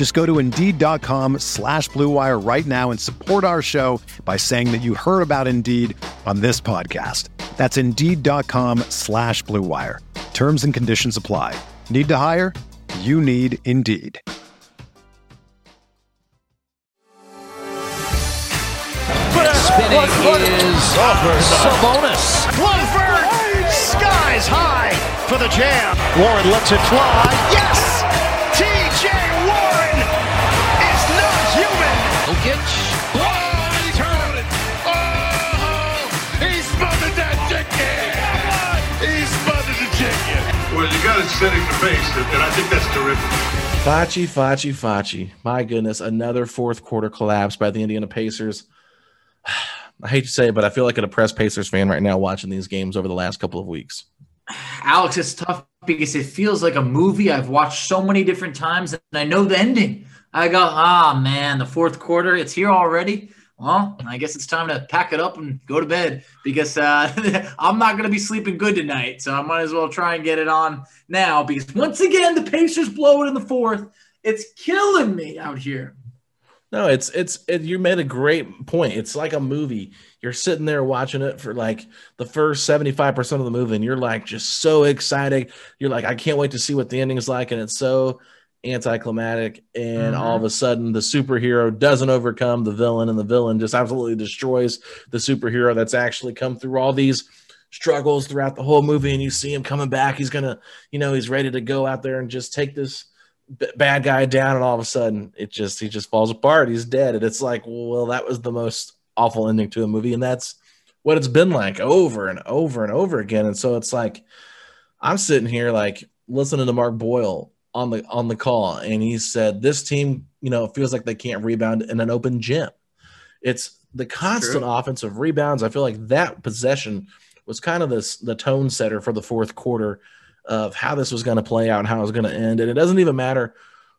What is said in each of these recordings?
Just go to Indeed.com slash BlueWire right now and support our show by saying that you heard about Indeed on this podcast. That's Indeed.com slash BlueWire. Terms and conditions apply. Need to hire? You need Indeed. Spinning is Sabonis. Clifford skies high for the jam. Warren lets it fly. Yes! You got it setting the pace, and I think that's terrific. Facci, Facci, Facci. My goodness, another fourth quarter collapse by the Indiana Pacers. I hate to say it, but I feel like a depressed Pacers fan right now watching these games over the last couple of weeks. Alex, it's tough because it feels like a movie I've watched so many different times and I know the ending. I go, ah, man, the fourth quarter, it's here already. Well, I guess it's time to pack it up and go to bed because uh, I'm not going to be sleeping good tonight. So I might as well try and get it on now because once again, the Pacers blow it in the fourth. It's killing me out here. No, it's it's it, you made a great point. It's like a movie. You're sitting there watching it for like the first 75% of the movie, and you're like just so excited. You're like, I can't wait to see what the ending is like, and it's so anticlimactic. And all of mm-hmm. a sudden, the superhero doesn't overcome the villain, and the villain just absolutely destroys the superhero that's actually come through all these struggles throughout the whole movie. And you see him coming back. He's gonna, you know, he's ready to go out there and just take this b- bad guy down and all of a sudden it just he just falls apart he's dead and it's like well that was the most awful ending to a movie and that's what it's been like over and over and over again and so it's like i'm sitting here like listening to mark boyle on the on the call and he said this team you know feels like they can't rebound in an open gym it's the constant offensive rebounds i feel like that possession was kind of this the tone setter for the fourth quarter of how this was going to play out and how it was going to end. And it doesn't even matter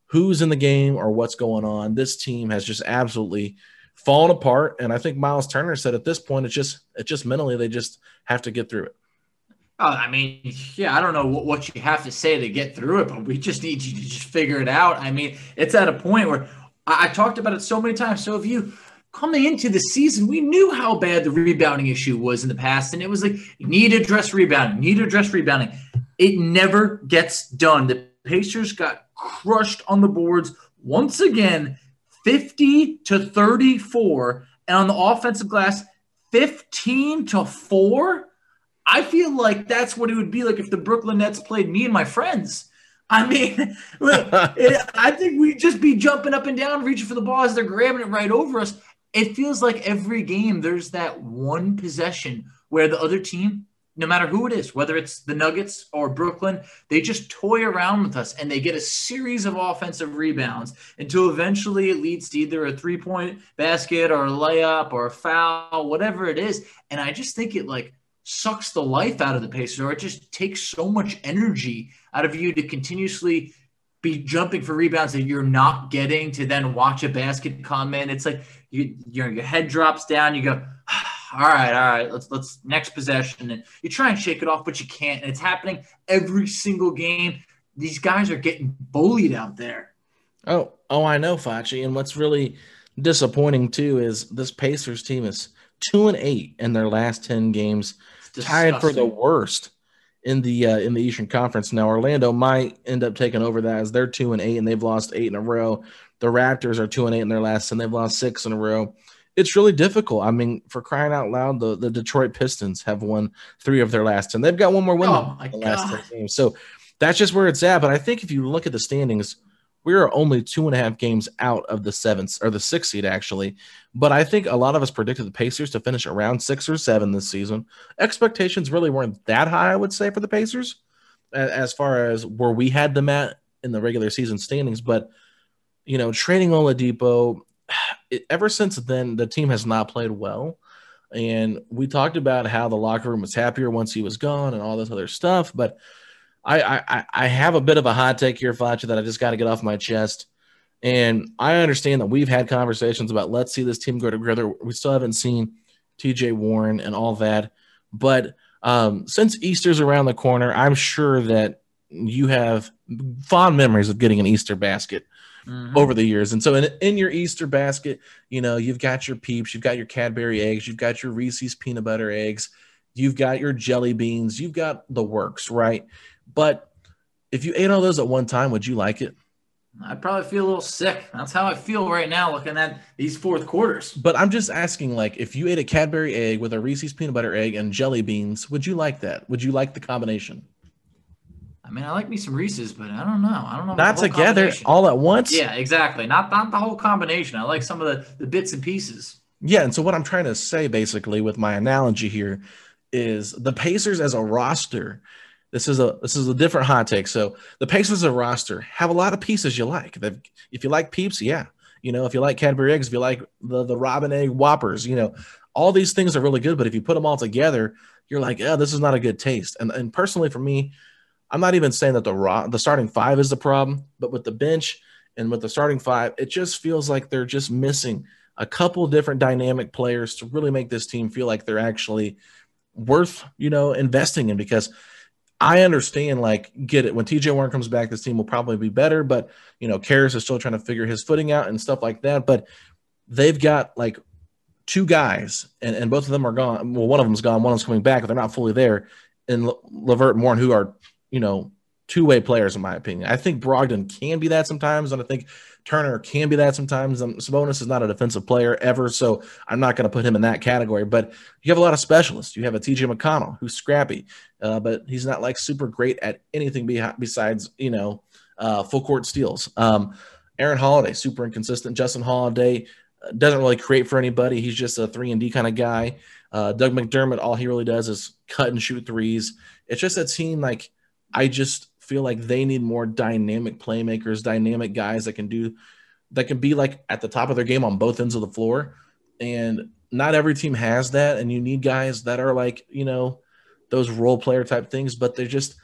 who's in the game or what's going on. This team has just absolutely fallen apart. And I think Miles Turner said at this point, it's just it's just mentally they just have to get through it. Oh, I mean, yeah, I don't know what, what you have to say to get through it, but we just need you to just figure it out. I mean, it's at a point where I, I talked about it so many times. So if you coming into the season, we knew how bad the rebounding issue was in the past, and it was like need to address rebounding, need to address rebounding. It never gets done. The Pacers got crushed on the boards once again, 50 to 34, and on the offensive glass, 15 to 4. I feel like that's what it would be like if the Brooklyn Nets played me and my friends. I mean, it, I think we'd just be jumping up and down, reaching for the ball as they're grabbing it right over us. It feels like every game there's that one possession where the other team, no matter who it is, whether it's the Nuggets or Brooklyn, they just toy around with us and they get a series of offensive rebounds until eventually it leads to either a three point basket or a layup or a foul, whatever it is. And I just think it like sucks the life out of the Pacers, or it just takes so much energy out of you to continuously be jumping for rebounds that you're not getting to then watch a basket come in. It's like you your, your head drops down, you go, all right, all right, let's let's next possession. And you try and shake it off, but you can't. And it's happening every single game. These guys are getting bullied out there. Oh, oh, I know, Facci. And what's really disappointing too is this Pacers team is two and eight in their last ten games, tied for the worst in the uh, in the Eastern Conference. Now Orlando might end up taking over that as they're two and eight and they've lost eight in a row. The Raptors are two and eight in their last and they've lost six in a row. it's really difficult. I mean, for crying out loud, the, the Detroit Pistons have won three of their last 10. They've got one more win Oh, my the last. 10 games. So that's just where it's at. But I think if you look at the standings, we are only two and a half games out of the seventh or the sixth seed, actually. But I think a lot of us predicted the Pacers to finish around six or seven this season. Expectations really weren't that high, I would say, for the Pacers as far as where we had them at in the regular season standings. But, you know, trading Oladipo, ever since then, the team has not played well. And we talked about how the locker room was happier once he was gone and all this other stuff. But I, I, I- I have a bit of a hot take here, Fletcher, that I just got to get off my chest. And I understand that we've had conversations about let's see this team go together. We still haven't seen TJ Warren and all that. But um, since Easter's around the corner, I'm sure that you have fond memories of getting an Easter basket Mhm. over the years. And so in, in your Easter basket, you know, you've got your peeps, you've got your Cadbury eggs, you've got your Reese's peanut butter eggs, you've got your jelly beans, you've got the works, right? But if you ate all those at one time, would you like it? I'd probably feel a little sick. That's how I feel right now looking at these fourth quarters. But I'm just asking, like, if you ate a Cadbury egg with a Reese's peanut butter egg and jelly beans, would you like that? Would you like the combination? I mean, I like me some Reese's, but I don't know. I don't know. Not together, all at once. Yeah, exactly. Not not the whole combination. I like some of the, the bits and pieces. Yeah, and so what I'm trying to say basically with my analogy here is the Pacers as a roster. This is a this is a different hot take. So the Pacers a roster have a lot of pieces you like. They've, if you like Peeps, yeah, you know if you like Cadbury eggs, if you like the the Robin egg Whoppers, you know all these things are really good. But if you put them all together, you're like, yeah, this is not a good taste. And and personally for me, I'm not even saying that the raw the starting five is the problem, but with the bench and with the starting five, it just feels like they're just missing a couple different dynamic players to really make this team feel like they're actually worth, you know, investing in because I understand, like, get it. When TJ Warren comes back, this team will probably be better, but you know, Caris is still trying to figure his footing out and stuff like that. But they've got like two guys, and, and both of them are gone. Well, one of them's gone, one of them's coming back, but they're not fully there. And Levert and Warren, who are, you know, two-way players, in my opinion. I think Brogdon can be that sometimes, and I think Turner can be that sometimes. Um, Sabonis is not a defensive player ever, so I'm not going to put him in that category. But you have a lot of specialists. You have a TJ McConnell who's scrappy, uh, but he's not like super great at anything behi- besides you know uh, full court steals. Um, Aaron Holiday, super inconsistent. Justin Holiday uh, doesn't really create for anybody. He's just a three and D kind of guy. Uh, Doug McDermott, all he really does is cut and shoot threes. It's just a team like I just feel like they need more dynamic playmakers, dynamic guys that can do that can be like at the top of their game on both ends of the floor. And not every team has that. And you need guys that are like, you know, those role player type things, but they're just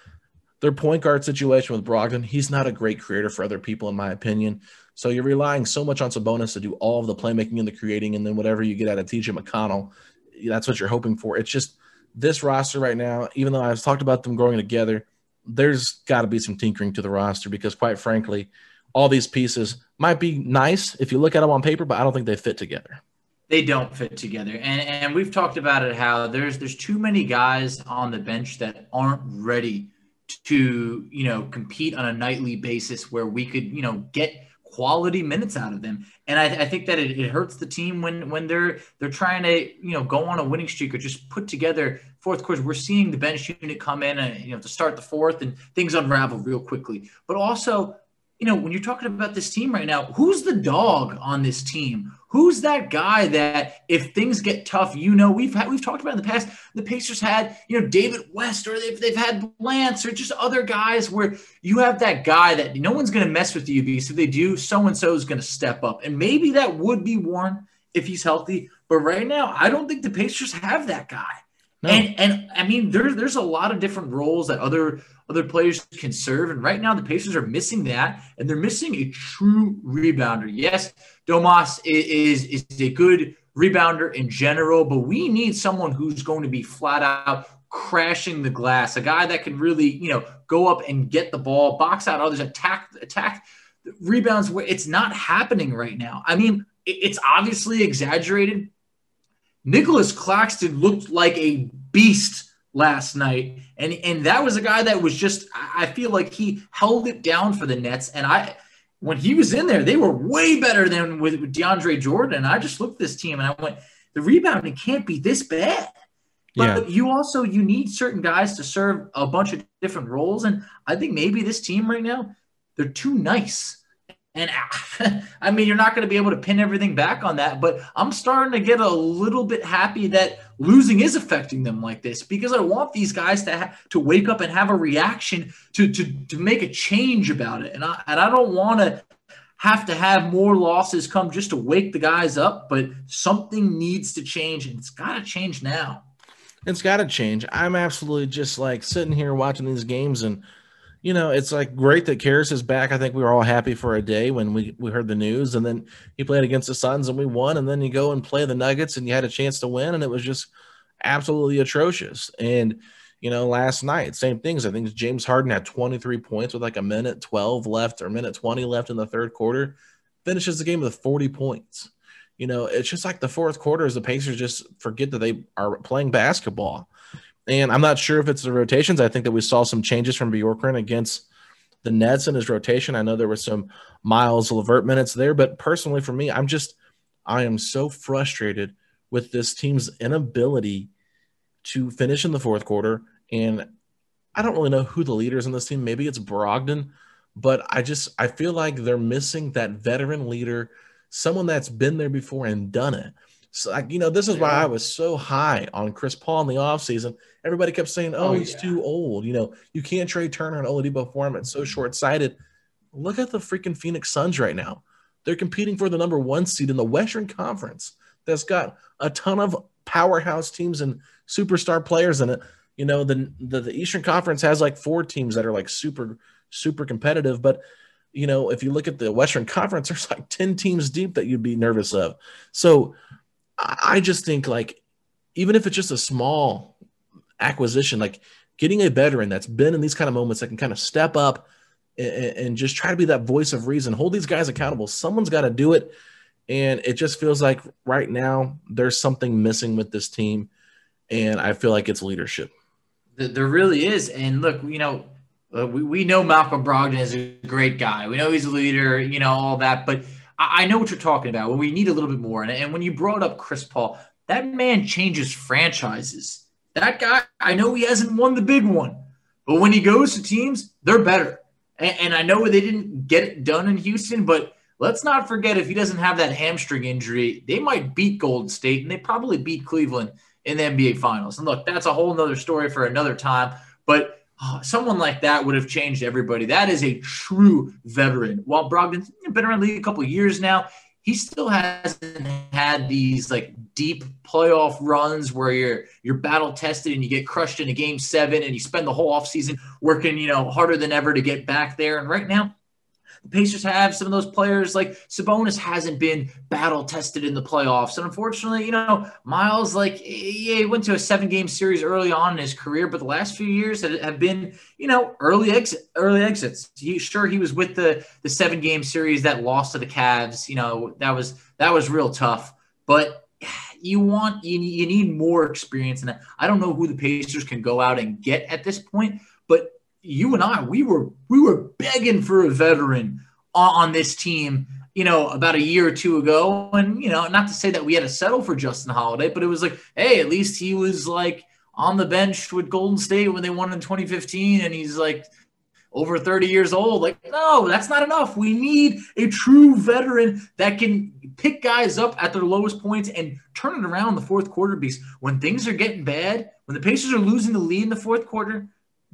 their point guard situation with Brogdon. He's not a great creator for other people, in my opinion. So you're relying so much on Sabonis to do all of the playmaking and the creating, and then whatever you get out of TJ McConnell, that's what you're hoping for. It's just this roster right now, even though I've talked about them growing together, there's got to be some tinkering to the roster because, quite frankly, all these pieces might be nice if you look at them on paper, but I don't think they fit together. They don't fit together, and and we've talked about it how there's there's too many guys on the bench that aren't ready to you know compete on a nightly basis where we could you know get quality minutes out of them. And I, I think that it, it hurts the team when when they're they're trying to you know go on a winning streak or just put together fourth quarters. We're seeing the bench unit come in and you know to start the fourth and things unravel real quickly. But also, you know, when you're talking about this team right now, who's the dog on this team? Who's that guy that if things get tough, you know, we've had, we've talked about in the past, the Pacers had, you know, David West or they've, they've had Lance or just other guys where you have that guy that no one's going to mess with you because if they do, so-and-so is going to step up. And maybe that would be Warren if he's healthy. But right now, I don't think the Pacers have that guy. No. And and I mean, there's there's a lot of different roles that other other players can serve, and right now the Pacers are missing that, and they're missing a true rebounder. Yes, Domas is is, is a good rebounder in general, but we need someone who's going to be flat out crashing the glass, a guy that can really you know go up and get the ball, box out others, attack attack rebounds where it's not happening right now. I mean, it's obviously exaggerated. Nicolas Claxton looked like a beast last night. And and that was a guy that was just I feel like he held it down for the Nets. And I when he was in there, they were way better than with, with DeAndre Jordan. And I just looked at this team and I went, the rebounding can't be this bad. But yeah. you also you need certain guys to serve a bunch of different roles, and I think maybe this team right now they're too nice. And I mean, you're not going to be able to pin everything back on that, but I'm starting to get a little bit happy that losing is affecting them like this because I want these guys to ha- to wake up and have a reaction to to to make a change about it, and I and I don't want to have to have more losses come just to wake the guys up, but something needs to change, and it's got to change now. It's got to change. I'm absolutely just like sitting here watching these games, and you know, it's like great that Caris is back. I think we were all happy for a day when we we heard the news, and then he played against the Suns and we won, and then you go and play the Nuggets and you had a chance to win, and it was just absolutely atrocious. And you know, last night, same things. I think James Harden had 23 points with like a minute 12 left or minute 20 left in the third quarter, finishes the game with 40 points. You know, it's just like the fourth quarter is the Pacers just forget that they are playing basketball. And I'm not sure if it's the rotations. I think that we saw some changes from Bjorkgren against the Nets in his rotation. I know there was some Miles Levert minutes there, but personally for me, I'm just I am so frustrated with this team's inability to finish in the fourth quarter. And I don't really know who the leader is in this team. Maybe it's Brogdon, but I just I feel like they're missing that veteran leader – someone that's been there before and done it. So, like, you know, this is why I was so high on Chris Paul in the offseason. Everybody kept saying, oh, oh he's yeah. too old. You know, you can't trade Turner and Oladipo for him. It's so short sighted. Look at the freaking Phoenix Suns right now. They're competing for the number one seed in the Western Conference that's got a ton of powerhouse teams and superstar players in it. You know, the, the, the Eastern Conference has like four teams that are like super, super competitive, but you know, if you look at the Western Conference, there's like 10 teams deep that you'd be nervous of. So I just think like, even if it's just a small acquisition, like getting a veteran that's been in these kind of moments that can kind of step up and, and just try to be that voice of reason, hold these guys accountable. Someone's got to do it. And it just feels like right now there's something missing with this team. And I feel like it's leadership. There really is. And look, you know, uh, we, we know Malcolm Brogdon is a great guy. We know he's a leader, you know, all that. But I, I know what you're talking about. When we need a little bit more. And, and when you brought up Chris Paul, that man changes franchises. That guy, I know he hasn't won the big one, but when he goes to teams, they're better. And, and I know they didn't get it done in Houston, but let's not forget if he doesn't have that hamstring injury, they might beat Golden State and they probably beat Cleveland in the NBA Finals. And look, that's a whole nother story for another time. But Oh, someone like that would have changed everybody. That is a true veteran. While Brogdon's been around the league a couple years now, he still hasn't had these like deep playoff runs where you're you're battle tested and you get crushed in a game seven and you spend the whole offseason working, you know, harder than ever to get back there. And right now, the Pacers have some of those players like Sabonis hasn't been battle tested in the playoffs. And unfortunately, you know, Miles, like, yeah, he went to a seven game series early on in his career, but the last few years have been, you know, early exit, early exits. He, sure, he was with the, the seven game series that lost to the Cavs. You know, that was, that was real tough, but you want, you, you need more experience that. I don't know who the Pacers can go out and get at this point, but you and I, we were we were begging for a veteran on, on, this team, you know, about a year or two ago. And you know, not to say that we had to settle for Justin Holiday, but it was like, hey, at least he was like on the bench with Golden State when they won in 2015, and he's like over 30 years old. Like, no, that's not enough. We need a true veteran that can pick guys up at their lowest points and turn it around in the fourth quarter. Because when things are getting bad, when the Pacers are losing the lead in the fourth quarter,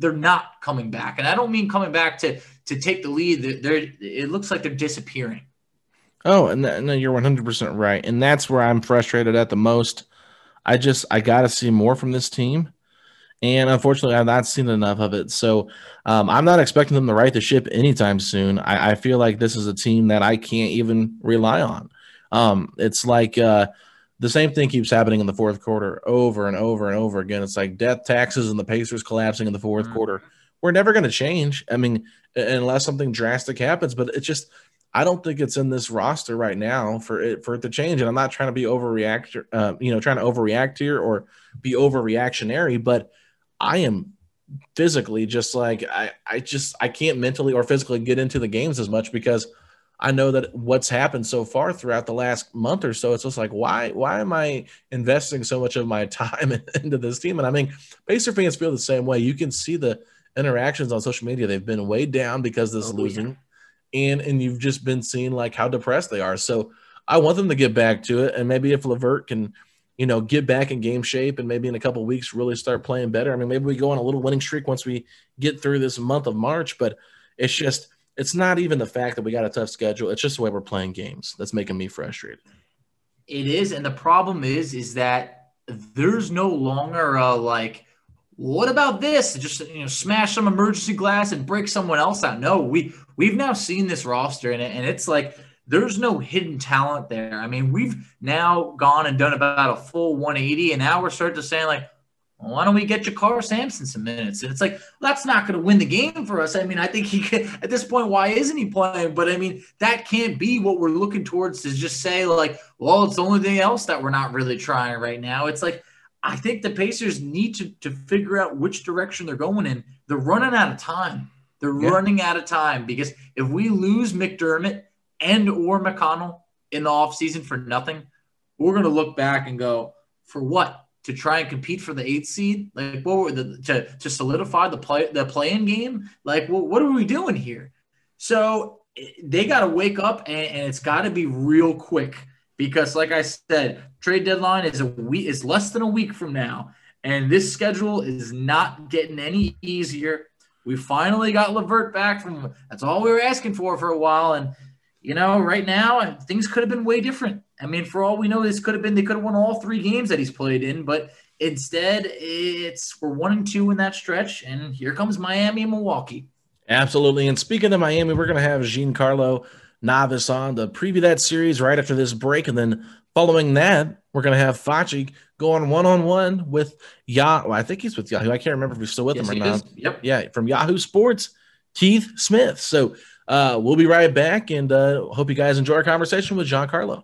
they're not coming back. And I don't mean coming back to to take the lead. They're, it looks like they're disappearing. Oh, and no, you're 100% right. And that's where I'm frustrated at the most. I just I got to see more from this team. And unfortunately, I've not seen enough of it. So um, I'm not expecting them to right the ship anytime soon. I, I, feel like this is a team that I can't even rely on. Um, it's like uh, the same thing keeps happening in the fourth quarter over and over and over again. It's like death taxes and the Pacers collapsing in the 4th mm-hmm. quarter. We're never going to change. I mean, unless something drastic happens, but it's just I don't think it's in this roster right now for it for it to change. And I'm not trying to be overreact, uh, you know, trying to overreact here or be overreactionary, but I am physically just like I I just I can't mentally or physically get into the games as much because I know that what's happened so far throughout the last month or so, it's just like, why, why am I investing so much of my time into this team? And I mean, Pacer fans feel the same way. You can see the interactions on social media; they've been weighed down because this oh, losing, yeah. and and you've just been seeing like how depressed they are. So I want them to get back to it, and maybe if LeVert can you know, get back in game shape and maybe in a couple weeks really start playing better. I mean, maybe we go on a little winning streak once we get through this month of March, but it's just it's not even the fact that we got a tough schedule. It's just the way we're playing games that's making me frustrated. It is, and the problem is, is that there's no longer a like, what about this? Just you know, smash some emergency glass and break someone else out. No, we we've now seen this roster, and, and it's like there's no hidden talent there. I mean, we've now gone and done about a full 180, and now we're starting to say like, well, why don't we get JaKarr Sampson some minutes? And it's like, well, that's not going to win the game for us. I mean, I think he could, at this point, why isn't he playing? But I mean, that can't be what we're looking towards to just say, like, well, it's the only thing else that we're not really trying right now. It's like, I think the Pacers need to, to figure out which direction they're going in. They're running out of time. They're yeah. running out of time because if we lose McDermott and or McConnell in the offseason for nothing, we're going to look back and go, for what? To try and compete for the eighth seed? Like, what were the to, to solidify the play the playing game? Like, well, what are we doing here? So they got to wake up and, and it's got to be real quick because, like I said, trade deadline is a week is less than a week from now, and this schedule is not getting any easier. We finally got LeVert back from that's all we were asking for for a while, and you know, right now things could have been way different. I mean, for all we know, this could have been they could have won all three games that he's played in, but instead, it's we're one and two in that stretch, and here comes Miami and Milwaukee. Absolutely. And speaking of Miami, we're going to have Giancarlo Navas on to preview that series right after this break, and then following that, we're going to have Facci going one on one with Yahoo. Well, I think he's with Yahoo. I can't remember if he's still with yes, them or not. Yep. Yeah, from Yahoo Sports, Keith Smith. So uh, we'll be right back and uh, hope you guys enjoy our conversation with Giancarlo.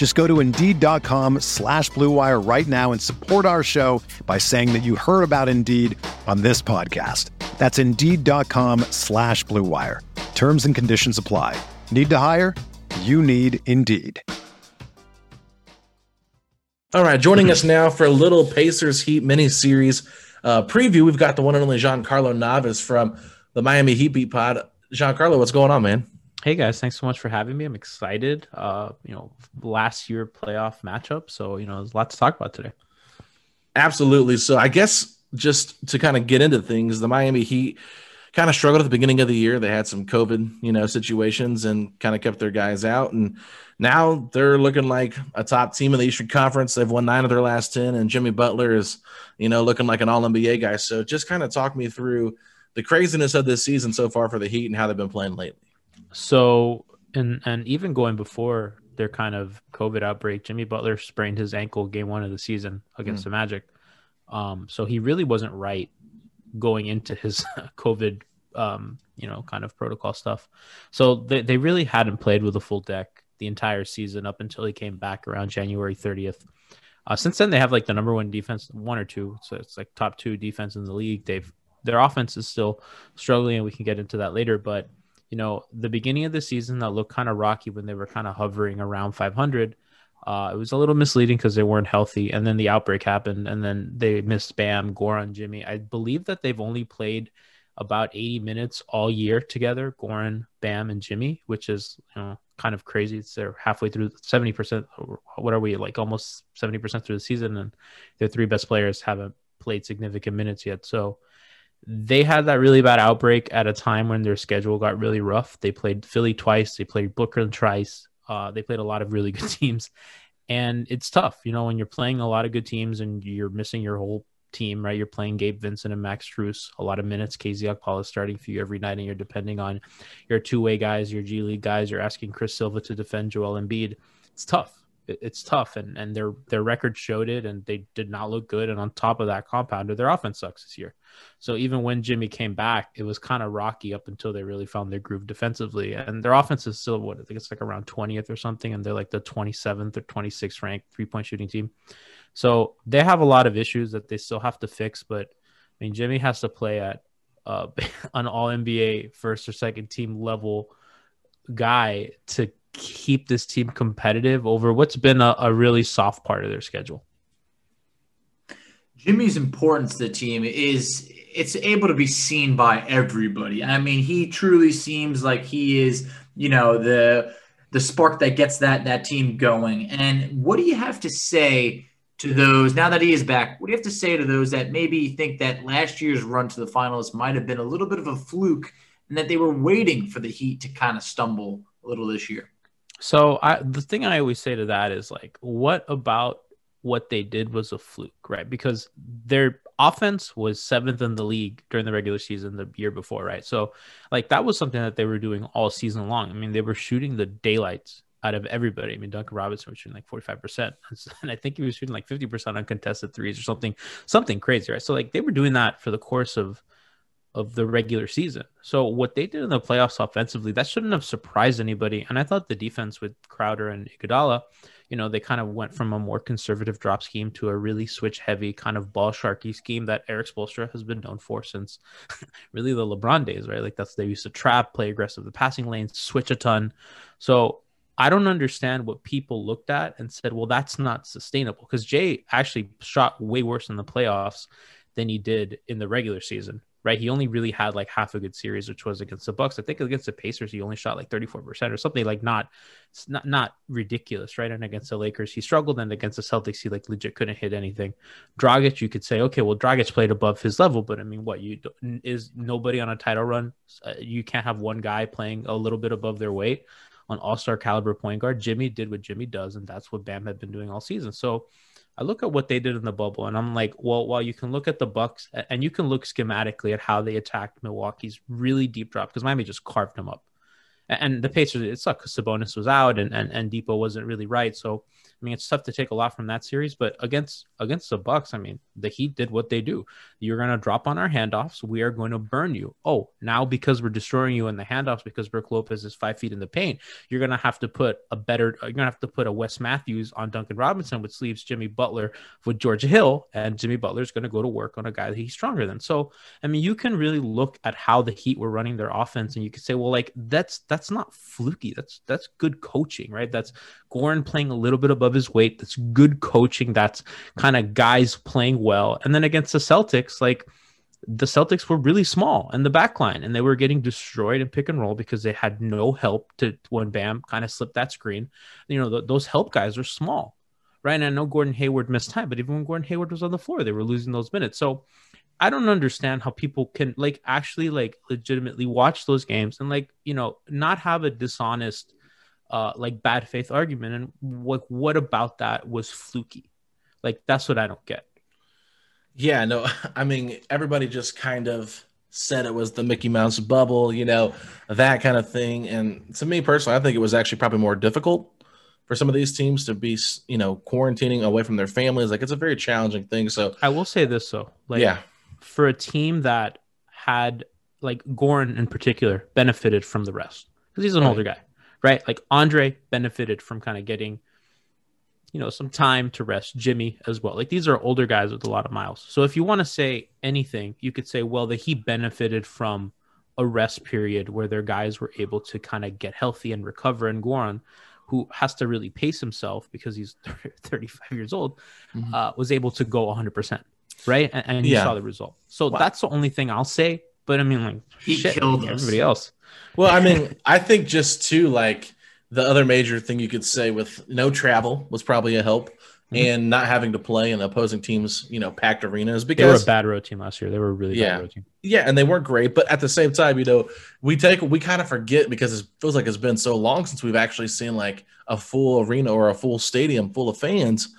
Just go to Indeed.com slash BlueWire right now and support our show by saying that you heard about Indeed on this podcast. That's Indeed.com slash BlueWire. Terms and conditions apply. Need to hire? You need Indeed. All right, joining us now for a little Pacers Heat mini series uh, preview, we've got the one and only Giancarlo Navas from the Miami Heat Beat Pod. Giancarlo, what's going on, man? Hey guys, thanks so much for having me. I'm excited. Uh, you know, last year playoff matchup, so you know, there's a lot to talk about today. Absolutely. So I guess just to kind of get into things, the Miami Heat kind of struggled at the beginning of the year. They had some COVID, you know, situations and kind of kept their guys out. And now they're looking like a top team in the Eastern Conference. They've won nine of their last 10, and Jimmy Butler is, you know, looking like an all NBA guy. So just kind of talk me through the craziness of this season so far for the Heat and how they've been playing lately. So, and and even going before their kind of COVID outbreak, Jimmy Butler sprained his ankle game one of the season against mm. the Magic. Um, so he really wasn't right going into his COVID, um, you know, kind of protocol stuff. So they, they really hadn't played with a full deck the entire season up until he came back around January 30th. Uh, since then, they have like the number one defense, one or two. So it's like top two defense in the league. They've their offense is still struggling, and we can get into that later. But you know, the beginning of the season that looked kind of rocky when they were kind of hovering around 500 uh, it was a little misleading because they weren't healthy, and then the outbreak happened, and then they missed Bam, Goran, Jimmy. I believe that they've only played about 80 minutes all year together, Goran, Bam, and Jimmy, which is you know kind of crazy. It's they're halfway through 70%. What are we like almost 70% through the season, and their three best players haven't played significant minutes yet. So they had that really bad outbreak at a time when their schedule got really rough. They played Philly twice, they played Brooklyn twice, uh, they played a lot of really good teams, and it's tough. You know, when you're playing a lot of good teams and you're missing your whole team, right? You're playing Gabe Vincent and Max Strus a lot of minutes. KZ Okpala is starting for you every night, and you're depending on your two way guys, your G League guys. You're asking Chris Silva to defend Joel Embiid. It's tough. It's tough, and and their their record showed it, and they did not look good. And on top of that, compounder their offense sucks this year. So even when Jimmy came back, it was kind of rocky up until they really found their groove defensively. And their offense is still what I think it's like around 20th or something, and they're like the 27th or 26th ranked three point shooting team. So they have a lot of issues that they still have to fix. But I mean, Jimmy has to play at uh, an All NBA first or second team level guy to keep this team competitive over what's been a, a really soft part of their schedule. Jimmy's importance to the team is it's able to be seen by everybody. I mean, he truly seems like he is, you know, the the spark that gets that that team going. And what do you have to say to those now that he is back? What do you have to say to those that maybe think that last year's run to the finals might have been a little bit of a fluke and that they were waiting for the Heat to kind of stumble a little this year? So I, the thing I always say to that is like, what about what they did was a fluke, right? Because their offense was seventh in the league during the regular season the year before, right? So, like, that was something that they were doing all season long. I mean, they were shooting the daylights out of everybody. I mean, Duncan Robinson was shooting like 45%, and I think he was shooting like 50% on contested threes or something, something crazy, right? So, like, they were doing that for the course of of the regular season. So what they did in the playoffs offensively, that shouldn't have surprised anybody. And I thought the defense with Crowder and Iguodala, you know, they kind of went from a more conservative drop scheme to a really switch heavy kind of ball sharky scheme that Erik Spoelstra has been known for since really the LeBron days, right? Like that's they used to trap, play aggressive the passing lanes, switch a ton. So I don't understand what people looked at and said, well, that's not sustainable because Jae actually shot way worse in the playoffs than he did in the regular season right? He only really had like half a good series, which was against the Bucks. I think against the Pacers, he only shot like 34% or something like not not not ridiculous, right? And against the Lakers, he struggled, and against the Celtics, he like legit couldn't hit anything. Dragic, you could say, okay, well, Dragic played above his level, but I mean, what you is nobody on a title run? Uh, you can't have one guy playing a little bit above their weight on all star caliber point guard. Jimmy did what Jimmy does, and that's what Bam had been doing all season. So I look at what they did in the bubble, and I'm like, well, while you can look at the Bucks and you can look schematically at how they attacked Milwaukee's really deep drop because Miami just carved them up, and the Pacers it sucked because Sabonis was out and and and Dipo wasn't really right, so I mean, it's tough to take a lot from that series, but against against the Bucks, I mean, the Heat did what they do. You're going to drop on our handoffs. We are going to burn you. Oh, now because we're destroying you in the handoffs because Brook Lopez is five feet in the paint, you're going to have to put a better. Uh, you're going to have to put a Wes Matthews on Duncan Robinson, which leaves Jimmy Butler with George Hill, and Jimmy Butler is going to go to work on a guy that he's stronger than. So, I mean, you can really look at how the Heat were running their offense, and you can say, well, like that's that's not fluky. That's that's good coaching, right? That's Goran playing a little bit above his weight. That's good coaching. That's kind of guys playing well. And then against the Celtics, like the Celtics were really small in the back line and they were getting destroyed in pick and roll because they had no help to when Bam kind of slipped that screen. You know, th- those help guys are small, right? And I know Gordon Hayward missed time, but even when Gordon Hayward was on the floor, they were losing those minutes. So I don't understand how people can like actually like legitimately watch those games and like, you know, not have a dishonest uh, like bad faith argument. And what what about that was fluky? Like that's what I don't get. Yeah, no, I mean everybody just kind of said it was the Mickey Mouse bubble, you know, that kind of thing. And to me personally, I think it was actually probably more difficult for some of these teams to be, you know, quarantining away from their families. Like it's a very challenging thing. So I will say this though, like yeah, for a team that had like Goran in particular benefited from the rest because he's an right. older guy right? Like Andre benefited from kind of getting, you know, some time to rest. Jimmy as well. Like these are older guys with a lot of miles. So if you want to say anything, you could say, well, that he benefited from a rest period where their guys were able to kind of get healthy and recover. And Goran, who has to really pace himself because he's 35 years old, mm-hmm. uh, was able to go 100%. Right. And, and you yeah. saw the result. So wow. that's the only thing I'll say But I mean, like He shit, killed us. everybody else. Well, I mean, I think just too like the other major thing you could say with no travel was probably a help, Mm-hmm. and not having to play in opposing teams, you know, packed arenas because They were a bad road team last year. They were a really Yeah. bad road team. yeah, and they weren't great, but at the same time, you know, we take we kind of forget because it feels like it's been so long since we've actually seen like a full arena or a full stadium full of fans,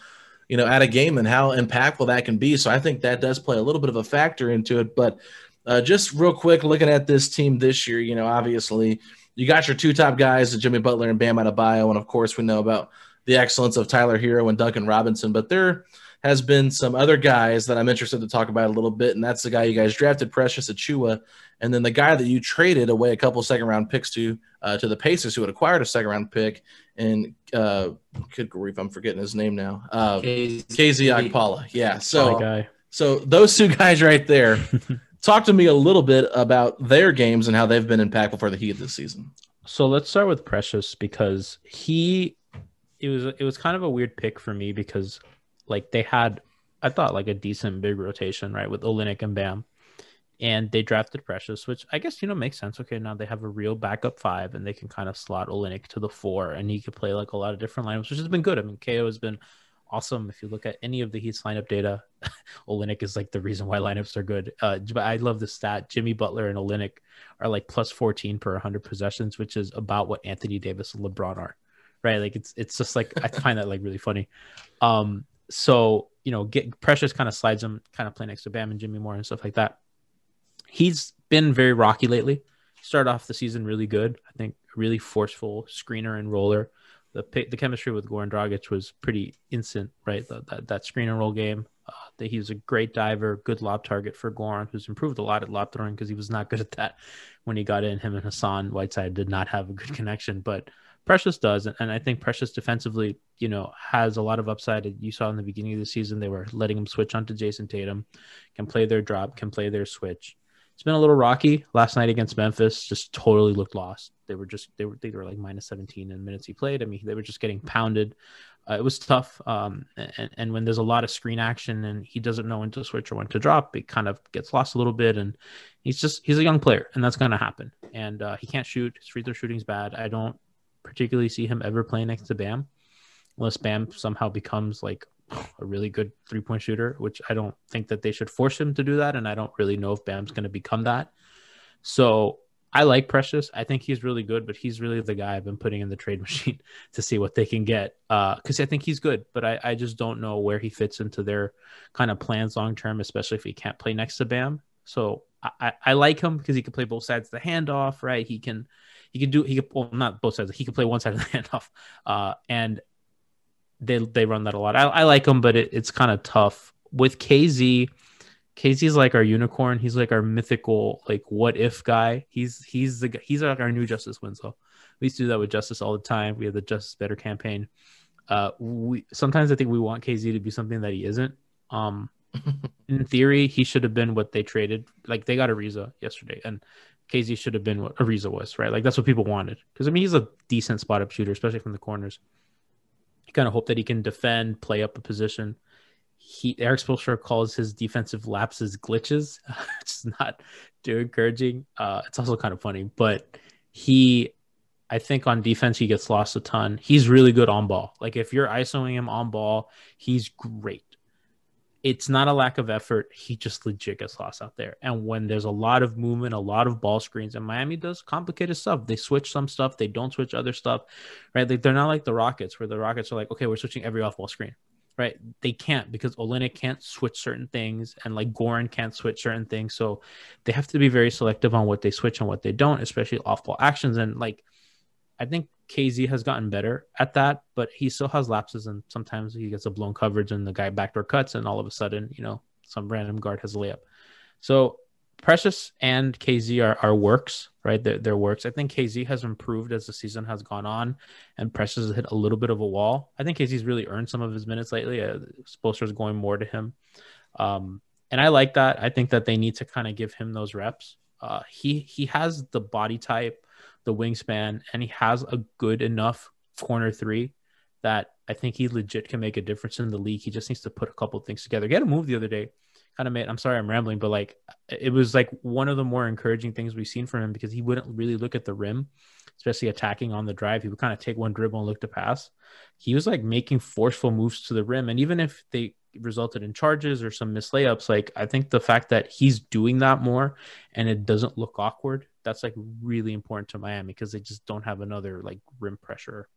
you know, at a game and how impactful that can be. So I think that does play a little bit of a factor into it. But uh, just real quick, looking at this team this year, you know, obviously you got your two top guys, Jimmy Butler and Bam Adebayo, and of course we know about the excellence of Tyler Herro and Duncan Robinson, but there has been some other guys that I'm interested to talk about a little bit, and that's the guy you guys drafted, Precious Achiuwa, and then the guy that you traded away a couple second round picks to uh, to the Pacers, who had acquired a second round pick, and uh, good grief, I'm forgetting his name now, uh, KZ. Okpala. Yeah, so so those two guys right there. Talk to me a little bit about their games and how they've been impactful for the Heat this season. So let's start with Precious because he it was it was kind of a weird pick for me because like they had I thought like a decent big rotation, right, with Olynyk and Bam. And they drafted Precious, which I guess you know makes sense. Okay, now they have a real backup five, and they can kind of slot Olynyk to the four, and he could play like a lot of different lineups, which has been good. I mean, KO has been awesome. If you look at any of the Heat's lineup data, Olynyk is like the reason why lineups are good. Uh, but I love the stat: Jimmy Butler and Olynyk are like plus 14 per 100 possessions, which is about what Anthony Davis and LeBron are, right? Like it's it's just like I find that like really funny. Um, so you know, get Precious kind of slides him, kind of play next to Bam and Jimmy more and stuff like that. He's been very rocky lately. Started off the season really good. I think really forceful screener and roller. The the chemistry with Goran Dragic was pretty instant, right? That that, that screen and roll game. Uh, that he was a great diver, good lob target for Goran, who's improved a lot at lob throwing because he was not good at that when he got in. Him and Hassan Whiteside did not have a good connection, but Precious does, and, and I think Precious defensively, you know, has a lot of upside. You saw in the beginning of the season they were letting him switch onto Jayson Tatum, can play their drop, can play their switch. It's been a little rocky. Last night against Memphis, just totally looked lost. They were just they were they were like minus 17 in minutes he played. I mean, they were just getting pounded. Uh, it was tough. Um, and, and when there's a lot of screen action and he doesn't know when to switch or when to drop, it kind of gets lost a little bit. And he's just he's a young player, and that's going to happen. And uh, he can't shoot. His free throw shooting's bad. I don't particularly see him ever playing next to Bam, unless Bam somehow becomes like a really good three point shooter, which I don't think that they should force him to do that. And I don't really know if Bam's going to become that. So I like Precious. I think he's really good, but he's really the guy I've been putting in the trade machine to see what they can get. Because I think he's good, but I, I just don't know where he fits into their kind of plans long term, especially if he can't play next to Bam. So I, I, I like him because he can play both sides of the handoff, right? He can he can do he can well not both sides. He can play one side of the handoff, uh, and they they run that a lot. I, I like him, but it, it's kind of tough with KZ. KZ's like our unicorn. He's like our mythical, like what if guy. He's he's the guy- he's like our new Justise Winslow. We used to do that with Justise all the time. We have the Justice Better campaign. Uh, we sometimes I think we want KZ to be something that he isn't. Um, in theory, he should have been what they traded. Like they got Ariza yesterday, and KZ should have been what Ariza was, right? Like that's what people wanted. Because I mean, he's a decent spot up shooter, especially from the corners. You kind of hope that he can defend, play up a position. He Erik Spoelstra calls his defensive lapses glitches, is not too encouraging. Uh, it's also kind of funny, but he, I think on defense he gets lost a ton. He's really good on ball. Like if you're isoing him on ball, he's great it's not a lack of effort. He just legit gets lost out there. And when there's a lot of movement, a lot of ball screens, and Miami does complicated stuff. They switch some stuff, they don't switch other stuff, right? Like they're not like the Rockets, where the Rockets are like, okay, we're switching every off ball screen, right? They can't because Olynyk can't switch certain things, and like Goran can't switch certain things. So they have to be very selective on what they switch and what they don't, especially off ball actions. And like, I think KZ has gotten better at that, but he still has lapses, and sometimes he gets a blown coverage, and the guy backdoor cuts, and all of a sudden, you know, some random guard has a layup. So Precious and KZ are, are works, right? They're, they're works. I think KZ has improved as the season has gone on, and Precious has hit a little bit of a wall. I think KZ's really earned some of his minutes lately. Uh, Spoelstra's going more to him, um, and I like that. I think that they need to kind of give him those reps. Uh, he he has the body type the wingspan, and he has a good enough corner three that I think he legit can make a difference in the league. He just needs to put a couple things together. He had a move the other day. Kind of made. I'm sorry, I'm rambling, but like it was like one of the more encouraging things we've seen from him because he wouldn't really look at the rim, especially attacking on the drive. He would kind of take one dribble and look to pass. He was like making forceful moves to the rim, and even if they resulted in charges or some missed layups, like I think the fact that he's doing that more and it doesn't look awkward, that's like really important to Miami because they just don't have another like rim pressure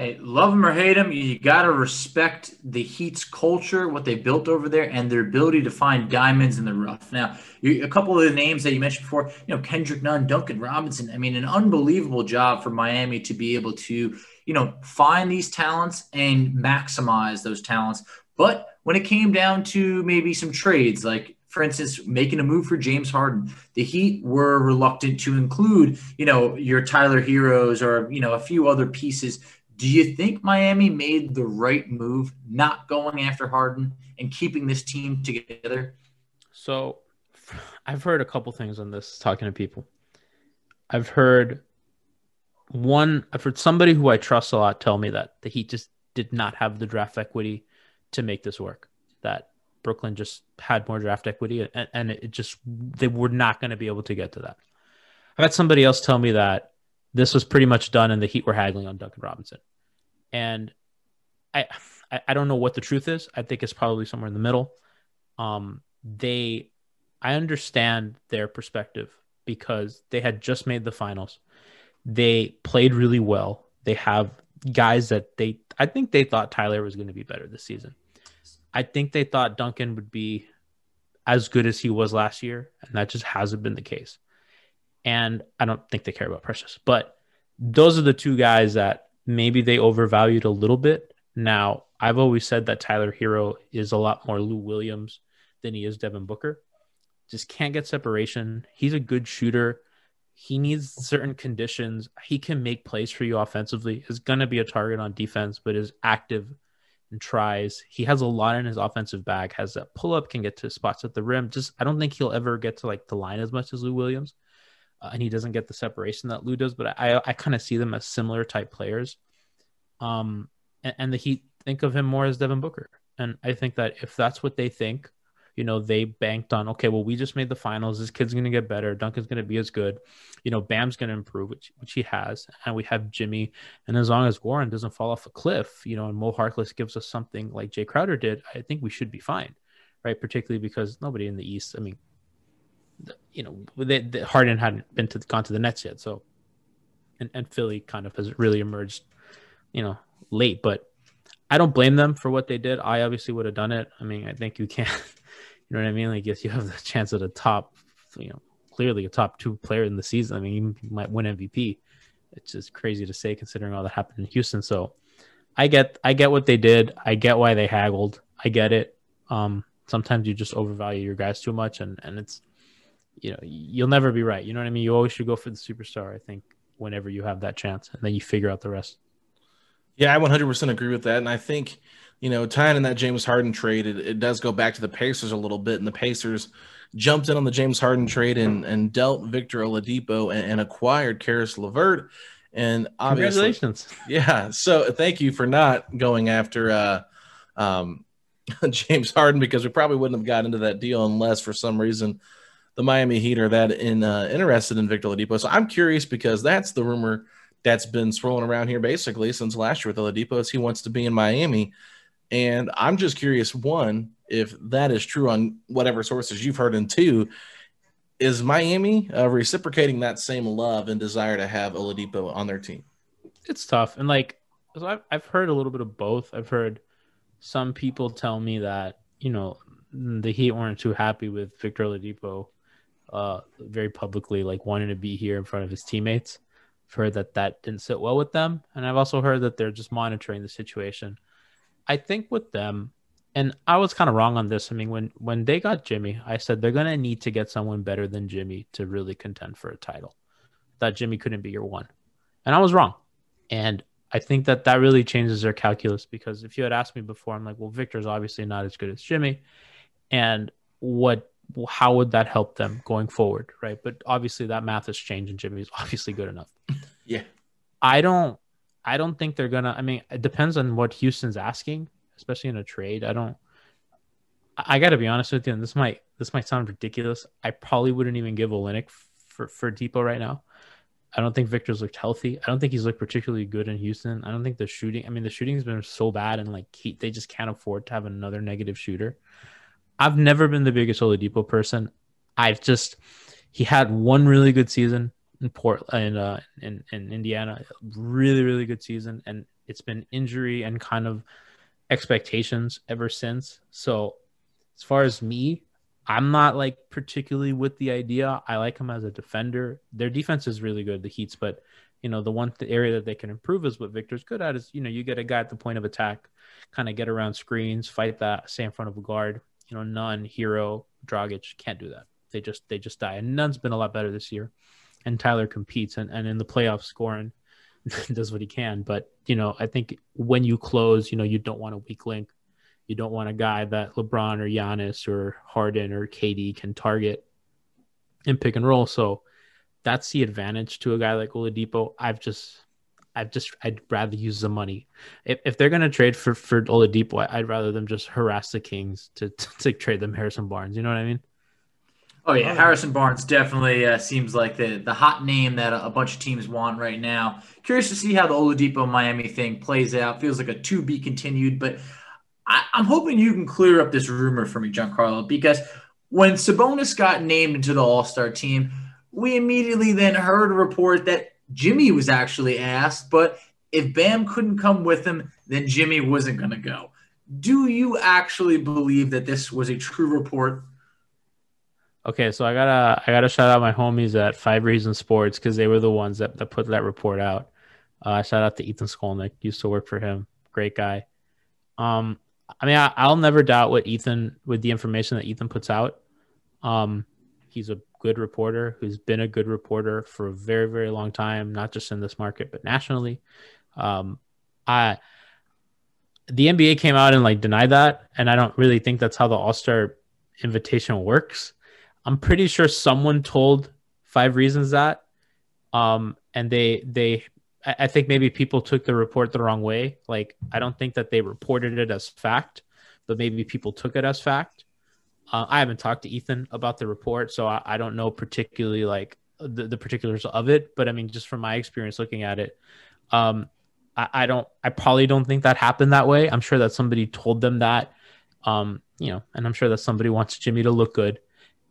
Hey, love them or hate them, you got to respect the Heat's culture, what they built over there, and their ability to find diamonds in the rough. Now, you, a couple of the names that you mentioned before, you know, Kendrick Nunn, Duncan Robinson. I mean, an unbelievable job for Miami to be able to, you know, find these talents and maximize those talents. But when it came down to maybe some trades, like for instance, making a move for James Harden, the Heat were reluctant to include, you know, your Tyler Herros or you know a few other pieces do you think Miami made the right move not going after Harden and keeping this team together? So I've heard a couple things on this talking to people. I've heard one, I've heard somebody who I trust a lot tell me that the Heat just did not have the draft equity to make this work. That Brooklyn just had more draft equity and, and it just, they were not going to be able to get to that. I've had somebody else tell me that this was pretty much done and the Heat were haggling on Duncan Robinson and I I don't know what the truth is. I think it's probably somewhere in the middle. Um, they, I understand their perspective because they had just made the finals. They played really well. They have guys that they, I think they thought Tyler was going to be better this season. I think they thought Duncan would be as good as he was last year, and that just hasn't been the case. And I don't think they care about Precious, but those are the two guys that maybe they overvalued a little bit. Now, I've always said that Tyler Herro is a lot more Lou Williams than he is Devin Booker. Just can't get separation. He's a good shooter. He needs certain conditions. He can make plays for you offensively. Is going to be a target on defense, but is active and tries. He has a lot in his offensive bag. Has that pull up, can get to spots at the rim. Just I don't think he'll ever get to like the line as much as Lou Williams uh, and he doesn't get the separation that Lou does. But I I kind of see them as similar type players. Um, and, and the Heat think of him more as Devin Booker, and I think that if that's what they think, you know, they banked on okay, well, we just made the finals. This kid's gonna get better. Duncan's gonna be as good. You know, Bam's gonna improve, which which he has, and we have Jimmy. And as long as Warren doesn't fall off a cliff, you know, and Mo Harkless gives us something like Jae Crowder did, I think we should be fine, right? Particularly because nobody in the East. I mean, you know, they, they, Harden hadn't been to gone to the Nets yet, so and, and Philly kind of has really emerged, you know, late. But I don't blame them for what they did. I obviously would have done it. I mean, I think you can, you know what I mean? Like, yes, you have the chance at a top, you know, clearly a top two player in the season. I mean, you might win MVP. It's just crazy to say considering all that happened in Houston. So I get, I get what they did. I get why they haggled. I get it. Um, sometimes you just overvalue your guys too much, and and it's you know, you'll never be right. You know what I mean? You always should go for the superstar, I think, whenever you have that chance, and then you figure out the rest. Yeah, I 100% agree with that. And I think, you know, tying in that James Harden trade, it, it does go back to the Pacers a little bit. And the Pacers jumped in on the James Harden trade and, and dealt Victor Oladipo and, and acquired Caris LeVert. And obviously, congratulations. Yeah. So thank you for not going after uh, um, James Harden because we probably wouldn't have got into that deal unless for some reason – the Miami Heat are that in uh, interested in Victor Oladipo. So I'm curious because that's the rumor that's been swirling around here basically since last year with Oladipo is he wants to be in Miami. And I'm just curious, one, if that is true on whatever sources you've heard, and two, is Miami uh, reciprocating that same love and desire to have Oladipo on their team? It's tough, and like so I've I've heard a little bit of both. I've heard some people tell me that you know the Heat weren't too happy with Victor Oladipo uh, very publicly like wanting to be here in front of his teammates. I've heard that that didn't sit well with them, and I've also heard that they're just monitoring the situation. I think with them, and I was kind of wrong on this. I mean, when when they got Jimmy, I said they're gonna need to get someone better than Jimmy to really contend for a title. That Jimmy couldn't be your one, and I was wrong. And I think that that really changes their calculus because if you had asked me before, I'm like, well, Victor's obviously not as good as Jimmy, and what how would that help them going forward, right? But obviously that math has changed, and Jimmy's obviously good enough. yeah, I don't, I don't think they're gonna. I mean, it depends on what Houston's asking, especially in a trade. I don't. I got to be honest with you, and this might this might sound ridiculous. I probably wouldn't even give Olynyk for for Dipo right now. I don't think Victor's looked healthy. I don't think he's looked particularly good in Houston. I don't think the shooting. I mean, the shooting's been so bad, and like he, they just can't afford to have another negative shooter. I've never been the biggest Oladipo person. I've just he had one really good season in Port in uh, in, in Indiana, really really good season, and it's been injury and kind of expectations ever since. So as far as me, I'm not like particularly with the idea. I like him as a defender. Their defense is really good, the Heat's, but you know the one th- area that they can improve is what Victor's good at is you know you get a guy at the point of attack, kind of get around screens, fight that, stay in front of a guard. You know, Nunn, Herro, Dragic can't do that. They just they just die. And Nunn's been a lot better this year, and Tyler competes and, and in the playoffs scoring does what he can. But you know, I think when you close, you know, you don't want a weak link you don't want a guy that LeBron or Giannis or Harden or KD can target and pick and roll. So that's the advantage to a guy like Oladipo. I've just, I've just, I'd rather use the money. If, if they're going to trade for, for Oladipo, I'd rather them just harass the Kings to, to, to trade them Harrison Barnes. You know what I mean? Oh yeah, Harrison Barnes definitely uh, seems like the the hot name that a, a, bunch of teams want right now. Curious to see how the Oladipo Miami thing plays out. Feels like a to be continued, but I, am hoping you can clear up this rumor for me, Giancarlo, because when Sabonis got named into the All Star team, we immediately then heard a report that Jimmy was actually asked, but if Bam couldn't come with him, then Jimmy wasn't going to go. Do you actually believe that this was a true report? Okay, so I gotta I gotta shout out my homies at Five Reasons Sports because they were the ones that, that put that report out. Uh, shout out to Ethan Skolnick, used to work for him, great guy. Um, I mean, I, will never doubt what Ethan with the information that Ethan puts out. Um, he's a good reporter who's been a good reporter for a very, very long time, not just in this market but nationally. Um, I the NBA came out and like denied that, and I don't really think that's how the All Star invitation works. I'm pretty sure someone told Five Reasons that, um, and they they I think maybe people took the report the wrong way. Like, I don't think that they reported it as fact, but maybe people took it as fact. Uh, I haven't talked to Ethan about the report, so I, I don't know particularly like the, the, particulars of it. But I mean, just from my experience looking at it, um, I, I, don't, I probably don't think that happened that way. I'm sure that somebody told them that, um, you know, and I'm sure that somebody wants Jimmy to look good,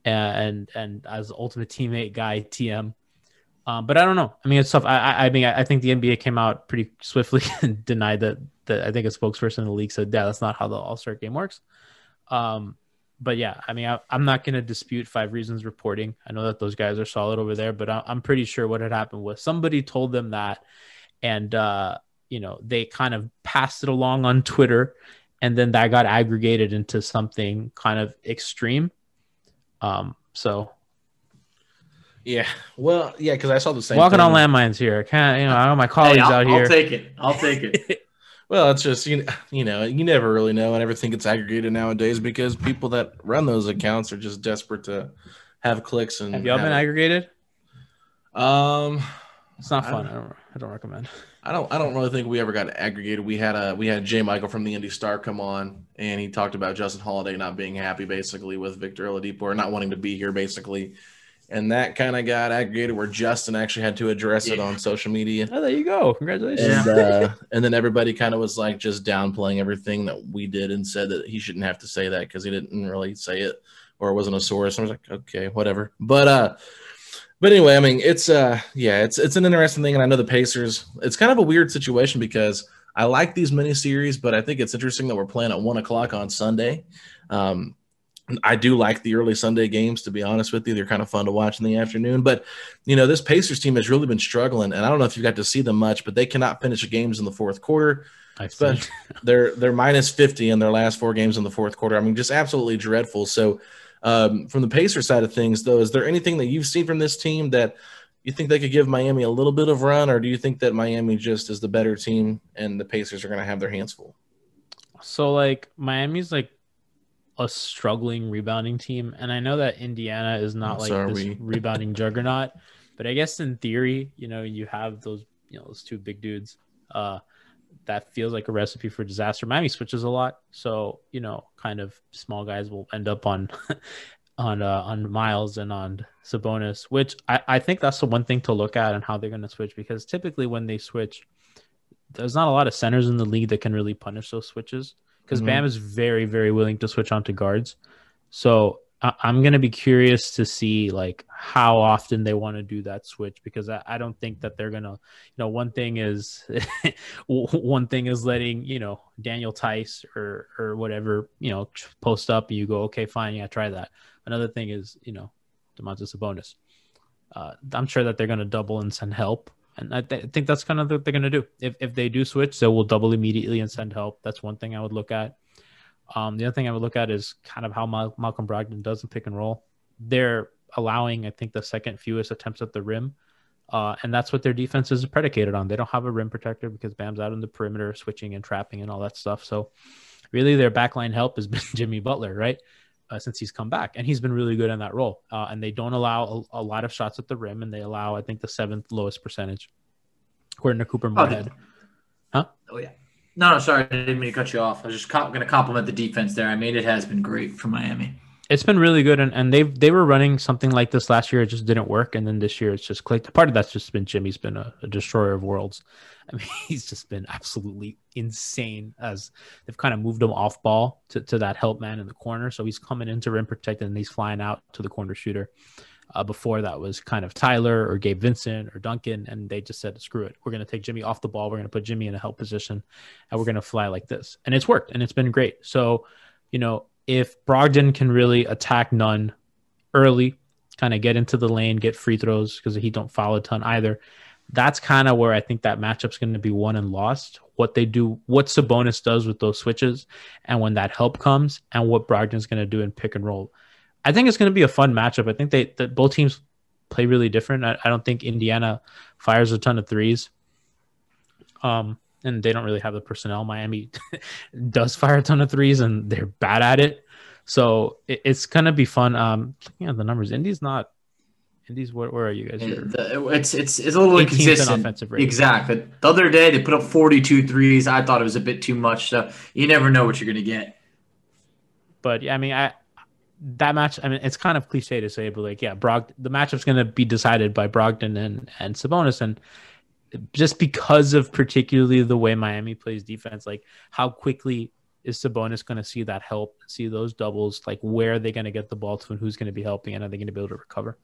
and and, as ultimate teammate guy TM um, but I don't know. I mean, it's tough. I, I mean, I think the NBA came out pretty swiftly and denied that. That I think a spokesperson in the league said, "Yeah, that's not how the All Star game works." Um, but yeah, I mean, I, am not going to dispute Five Reasons reporting. I know that those guys are solid over there, but I, am pretty sure what had happened was somebody told them that, and uh, you know, they kind of passed it along on Twitter, and then that got aggregated into something kind of extreme. Um, so yeah. Well, yeah, because I saw the same. Walking thing. on landmines here. I can't, you know, I know my colleagues hey, out here. I'll take it. I'll take it. well, it's just you, you know, you never really know. I never think it's aggregated nowadays because people that run those accounts are just desperate to have clicks and. Have y'all have been it. aggregated? Um, it's not fun. I don't, I don't. I don't recommend. I don't. I don't really think we ever got aggregated. We had a we had Jay Michael from the Indy Star come on, and he talked about Justin Holiday not being happy, basically, with Victor Oladipo or not wanting to be here, basically and that kind of got aggregated where Justin actually had to address yeah. it on social media. Oh, there you go! Congratulations. And, uh, and then everybody kind of was like just downplaying everything that we did and said that he shouldn't have to say that because he didn't really say it or it wasn't a source. I was like, okay, whatever. But uh, but anyway, I mean, it's uh, yeah, it's it's an interesting thing, and I know the Pacers. It's kind of a weird situation because I like these mini series, but I think it's interesting that we're playing at one o'clock on Sunday. Um, I do like the early Sunday games, to be honest with you. They're kind of fun to watch in the afternoon. But, you know, this Pacers team has really been struggling. And I don't know if you got to see them much, but they cannot finish games in the fourth quarter. I've they're they're minus 50 in their last four games in the fourth quarter. I mean, just absolutely dreadful. So, um, from the Pacer side of things, though, is there anything that you've seen from this team that you think they could give Miami a little bit of run, or do you think that Miami just is the better team and the Pacers are going to have their hands full? So, like, Miami's like a struggling rebounding team. And I know that Indiana is not like this rebounding juggernaut, but I guess in theory, you know, you have those, you know, those two big dudes. Uh, that feels like a recipe for disaster. Miami switches a lot, so you know, kind of small guys will end up on on uh, on Miles and on Sabonis, which I, I think that's the one thing to look at and how they're going to switch because typically when they switch, there's not a lot of centers in the league that can really punish those switches because Mhm. Bam is very very willing to switch onto guards. So I, I'm going to be curious to see like how often they want to do that switch because I, I don't think that they're going to, you know, one thing is one thing is letting, you know, Daniel Theis or, or whatever, you know, post up and you go, okay, fine. Yeah, try that. Another thing is, you know, Domantas Sabonis. Uh, I'm sure that they're going to double and send help. And I th- think that's kind of what they're going to do. If, if they do switch, they will double immediately and send help. That's one thing I would look at. Um, the other thing I would look at is kind of how Mal- Malcolm Brogdon does in pick and roll. They're allowing, I think, the second fewest attempts at the rim. Uh, and that's what their defense is predicated on. They don't have a rim protector because Bam's out on the perimeter, switching and trapping and all that stuff. So, really, their backline help has been Jimmy Butler, right? Uh, since he's come back, and he's been really good in that role. Uh, and they don't allow a, a lot of shots at the rim, and they allow, I think, the seventh lowest percentage, according to Couper Moorhead. Oh yeah. No, no, sorry, I didn't mean to cut you off. I was just going to compliment the defense there. I mean, it has been great for Miami. It's been really good, and, and they they were running something like this last year. It just didn't work, and then this year it's just clicked. Part of that's just been Jimmy's been a, a destroyer of worlds. I mean, he's just been absolutely insane as they've kind of moved him off ball to, to that help man in the corner. So he's coming into rim protected and he's flying out to the corner shooter. Uh, before that was kind of Tyler or Gabe Vincent or Duncan, and they just said, "Screw it, we're going to take Jimmy off the ball. We're going to put Jimmy in a help position, and we're going to fly like this." And it's worked, and it's been great. So, you know, if Brogdon can really attack Nunn early, kind of get into the lane, get free throws because he don't foul a ton either. That's kind of where I think that matchup's going to be won and lost. What they do, what Sabonis does with those switches, and when that help comes, and what Brogdon's going to do in pick and roll. I think it's going to be a fun matchup. I think they that both teams play really different. I, I don't think Indiana fires a ton of threes. Um, and they don't really have the personnel. Miami does fire a ton of threes, and they're bad at it. So it, it's gonna be fun. Um, looking at the numbers, Indy's not. Indy's where, where are you guys? The- It's it's it's a little inconsistent. offensive. Exactly. The other day they put up 42 threes. I thought it was a bit too much. So you never know what you're going to get. but yeah, I mean, I that match. I mean, it's kind of cliche to say, but like, yeah, Brog, the matchup's going to be decided by Brogdon and and Sabonis, and just because of particularly the way Miami plays defense, like how quickly is Sabonis going to see that help, see those doubles, like where are they going to get the ball to, and who's going to be helping, and are they going to be able to recover?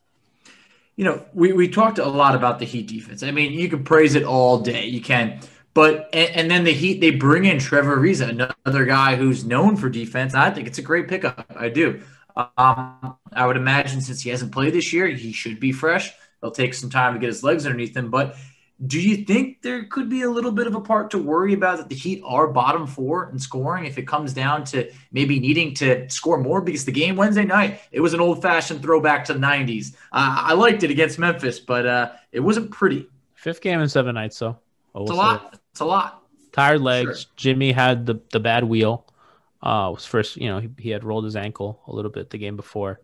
You know, we, we talked a lot about the Heat defense. I mean, you can praise it all day. You can. But and, and then the Heat they bring in Trevor Ariza, another guy who's known for defense. I think it's a great pickup. I do. Um, I would imagine since he hasn't played this year, he should be fresh. It'll take some time to get his legs underneath him. But do you think there could be a little bit of a part to worry about that the Heat are bottom four in scoring if it comes down to maybe needing to score more? Because the game Wednesday night, it was an old fashioned throwback to the 90s. Uh, I liked it against Memphis, but uh, it wasn't pretty. Fifth game in seven nights, so will It's a lot. It's a lot. tired legs. Sure. Jimmy had the the bad wheel. Uh, was first, you know, he, he had rolled his ankle a little bit the game before,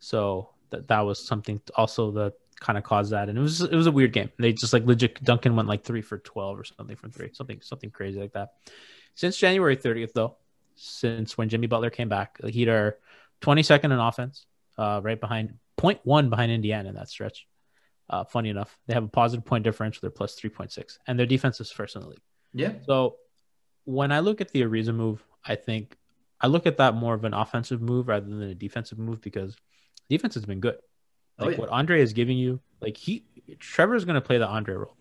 so that that was something also that kind of caused that. And it was it was a weird game. They just like legit Duncan went like three for twelve or something from three, something something crazy like that. Since January thirtieth, though, since when Jimmy Butler came back, the Heat are twenty second in offense, uh, right behind point one behind Indiana in that stretch. Uh, funny enough, they have a positive point differential. They're plus three point six, and their defense is first in the league. Yeah. So when I look at the Ariza move, I think I look at that more of an offensive move rather than a defensive move because defense has been good. Oh, Like yeah. what Andre is giving you, like he Trevor is going to play the Andre role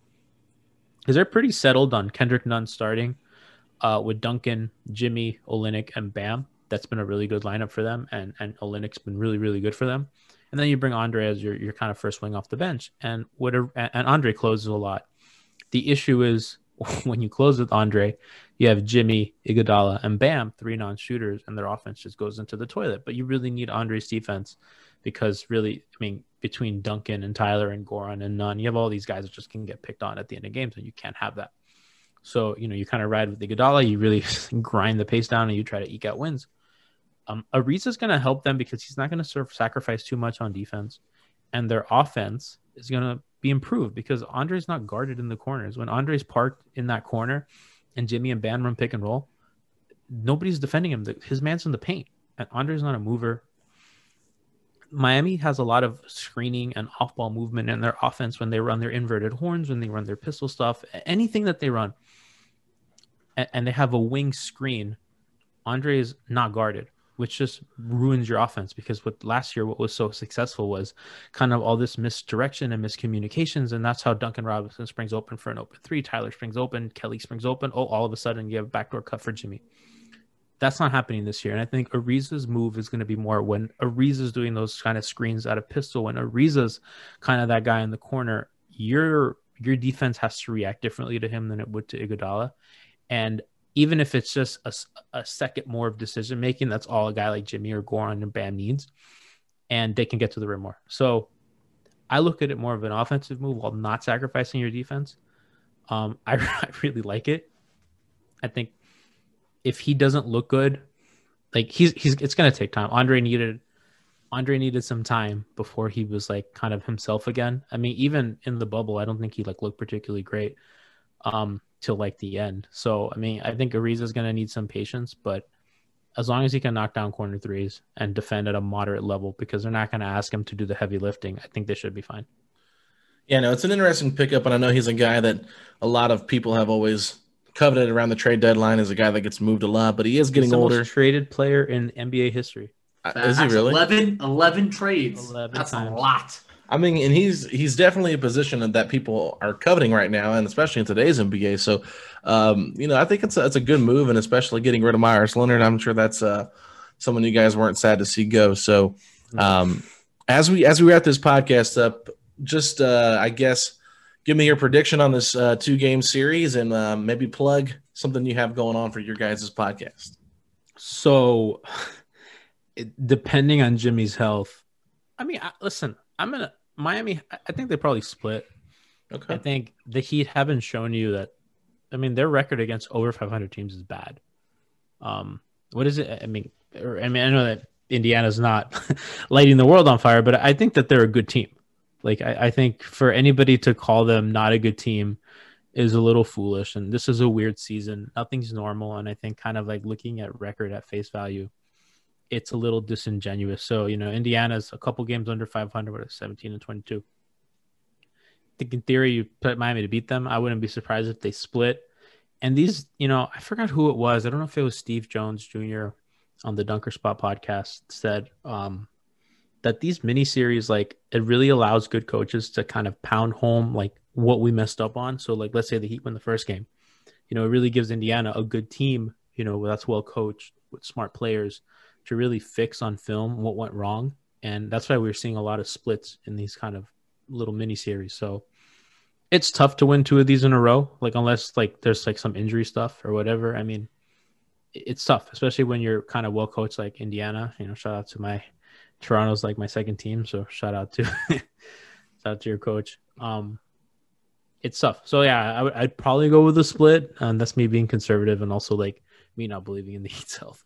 because they're pretty settled on Kendrick Nunn starting uh, with Duncan, Jimmy, Olynyk, and Bam. That's been a really good lineup for them, and and Olynyk's been really really good for them. And then you bring Andre as your your kind of first wing off the bench, and what a, and and Andre closes a lot. The issue is when you close with Andre, you have Jimmy, Iguodala, and Bam, three non-shooters, and their offense just goes into the toilet. But you really need Andre's defense because really, I mean, between Duncan and Tyler and Goran and Nunn, you have all these guys that just can get picked on at the end of games, and you can't have that. So you know, you kind of ride with Iguodala, you really grind the pace down, and you try to eke out wins. Um, is going to help them because he's not going to sacrifice too much on defense, and their offense is going to be improved because Andre's not guarded in the corners. When Andre's parked in that corner, and Jimmy and Bam run pick and roll, nobody's defending him. His man's in the paint, and Andre's not a mover. Miami has a lot of screening and off ball movement in their offense when they run their inverted horns, when they run their pistol stuff, anything that they run. And, they have a wing screen. Andre is not guarded, which just ruins your offense because what last year, what was so successful was kind of all this misdirection and miscommunications. And that's how Duncan Robinson springs open for an open three. Tyler springs open. Kelly springs open. Oh, all of a sudden you have a backdoor cut for Jimmy that's not happening this year. And I think Ariza's move is going to be more when Ariza's doing those kind of screens out of pistol, when Ariza's kind of that guy in the corner, your your defense has to react differently to him than it would to Iguodala. And even if it's just a, a second more of decision making, that's all a guy like Jimmy or Goran and Bam needs. And they can get to the rim more. So I look at it more of an offensive move while not sacrificing your defense. Um, I, I really like it. I think if he doesn't look good, like he's he's it's gonna take time. Andre needed Andre needed some time before he was like kind of himself again. I mean, even in the bubble, I don't think he like looked particularly great um till like the end. So I mean, I think Ariza's gonna need some patience, but as long as he can knock down corner threes and defend at a moderate level, because they're not gonna ask him to do the heavy lifting, I think they should be fine. Yeah, no, it's an interesting pickup, and I know he's a guy that a lot of people have always coveted around the trade deadline as a guy that gets moved a lot, but he is getting older. traded player in NBA history. Uh, is he really? 11, 11 trades. 11 That's times. a lot. I mean, and he's he's definitely a position that people are coveting right now, and especially in today's NBA. So, um, you know, I think it's a, it's a good move, and especially getting rid of Meyers Leonard, I'm sure that's uh, someone you guys weren't sad to see go. So, um, as we as we wrap this podcast up, just uh, I guess give me your prediction on this uh, two game series and uh, maybe plug something you have going on for your guys' podcast. So, depending on Jimmy's health, I mean, I, listen, I'm gonna Miami. I think they probably split. Okay. I think the Heat haven't shown you that. I mean, their record against over 500 teams is bad. Um, what is it? I mean, or, I mean, I know that Indiana's not lighting the world on fire, but I think that they're a good team. Like I, I think for anybody to call them not a good team is a little foolish. And this is a weird season. Nothing's normal. And I think kind of like looking at record at face value, it's a little disingenuous. So, you know, Indiana's a couple games under 500, but 17 and 22. I think in theory, you put Miami to beat them. I wouldn't be surprised if they split. And these, you know, I forgot who it was. I don't know if it was Steve Jones Jr. on the Dunker Spot podcast said, um, that these mini series like it really allows good coaches to kind of pound home like what we messed up on. So like let's say the Heat win the first game, you know, it really gives Indiana a good team, you know, that's well coached with smart players to really fix on film what went wrong. And that's why we're seeing a lot of splits in these kind of little mini series. So it's tough to win two of these in a row, like unless like there's like some injury stuff or whatever. I mean, it's tough, especially when you're kind of well coached like Indiana. You know, shout out to my Toronto's like my second team, so shout out to shout out to your coach. Um, it's tough. So yeah, I would I'd probably go with a split, and that's me being conservative, and also like me not believing in the Heat's health.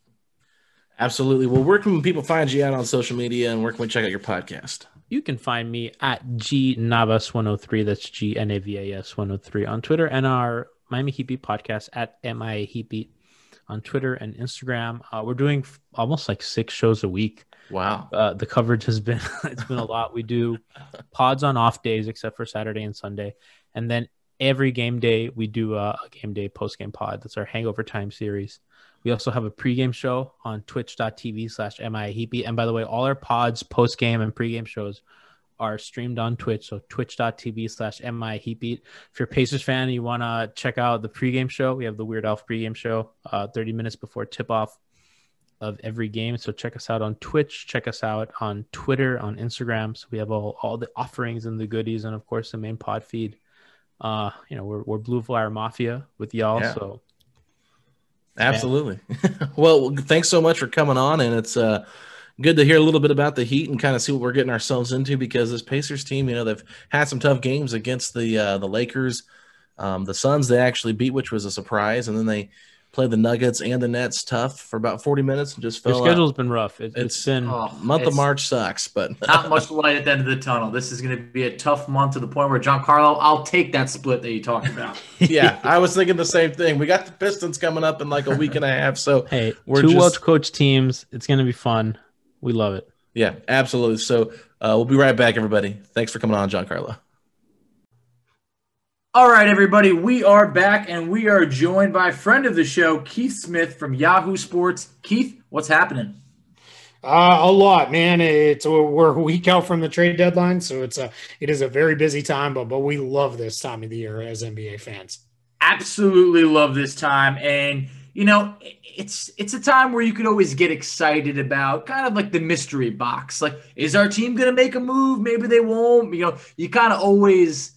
Absolutely. Well, where can people find you out on social media, and where can we check out your podcast? You can find me at G Navas 103. That's G N A V A S 103 on Twitter, and our Miami Heat Beat podcast at MIA Heat Beat on Twitter and Instagram. Uh, we're doing almost like six shows a week. Wow. Uh, the coverage has been it's been a lot. We do pods on off days except for Saturday and Sunday, and then every game day we do a, a game day post game pod. That's our Hangover Time series. We also have a pregame show on twitch.tv slash MIAHeatBeat. And by the way, all our pods, post game and pregame shows are streamed on Twitch. So twitch.tv slash MIAHeatBeat. If you're a Pacers fan and you want to check out the pregame show, we have the Weird Elf pregame show uh, 30 minutes before tip off of every game. So check us out on Twitch, check us out on Twitter, on Instagram. So we have all, all the offerings and the goodies, and of course the main pod feed. Uh, you know, we're we're Blue Flyer Mafia with y'all. Yeah. So absolutely. Yeah. well, thanks so much for coming on, and it's uh good to hear a little bit about the Heat and kind of see what we're getting ourselves into because this Pacers team, you know, they've had some tough games against the uh, the Lakers, um, the Suns. They actually beat, which was a surprise, and then they play the Nuggets and the Nets tough for about 40 minutes and just Their fell schedule's out. been rough. It, It's- it's been Oh, Month of March sucks, but Not much light at the end of the tunnel. This is going to be a tough month to the point where Giancarlo, I'll take that split that you talked about. yeah, I was thinking the same thing. We got the Pistons coming up in like a week and a half, so hey We're two just- well coached teams. It's gonna be fun. We love it. yeah, absolutely. So uh, we'll be right back, everybody. Thanks for coming on, Giancarlo. All right, everybody, we are back and we are joined by a friend of the show, Keith Smith from Yahoo Sports. Keith, what's happening? Uh, a lot, man. It's we're a week out from the trade deadline, so it's a it is a very busy time, but but we love this time of the year as NBA fans. Absolutely love this time, and you know, it's it's a time where you could always get excited about kind of like the mystery box. Like, is our team going to make a move? Maybe they won't. You know, you kind of always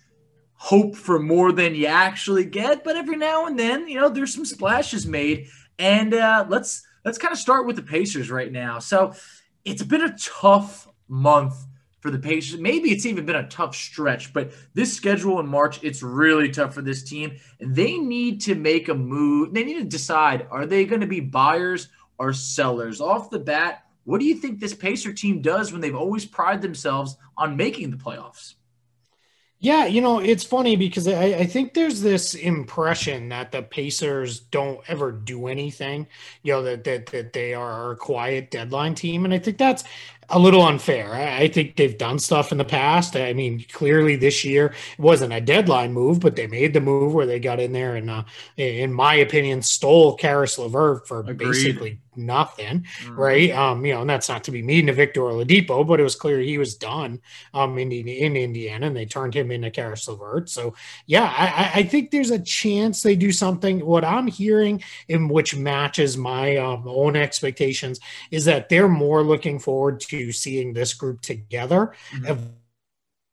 hope for more than you actually get, but every now and then, you know, there's some splashes made. And uh, let's let's kind of start with the Pacers right now. So it's been a tough month for the Pacers. Maybe it's even been a tough stretch, but this schedule in March, it's really tough for this team. They need to make a move. They need to decide are they going to be buyers or sellers? Off the bat, what do you think this Pacer team does when they've always prided themselves on making the playoffs? Yeah, you know, it's funny because I, I think there's this impression that the Pacers don't ever do anything, you know, that that, that they are a quiet deadline team. And I think that's a little unfair. I, I think they've done stuff in the past. I mean, clearly this year it wasn't a deadline move, but they made the move where they got in there and, uh, in my opinion, stole Caris LeVert for Agreed. basically nothing, right? Um, you know, and that's not to be mean to Victor Oladipo, but it was clear he was done um, in, in Indiana, and they turned him into Caris LeVert. So, yeah, I, I think there's a chance they do something. What I'm hearing, in which matches my um, own expectations, is that they're more looking forward to seeing this group together.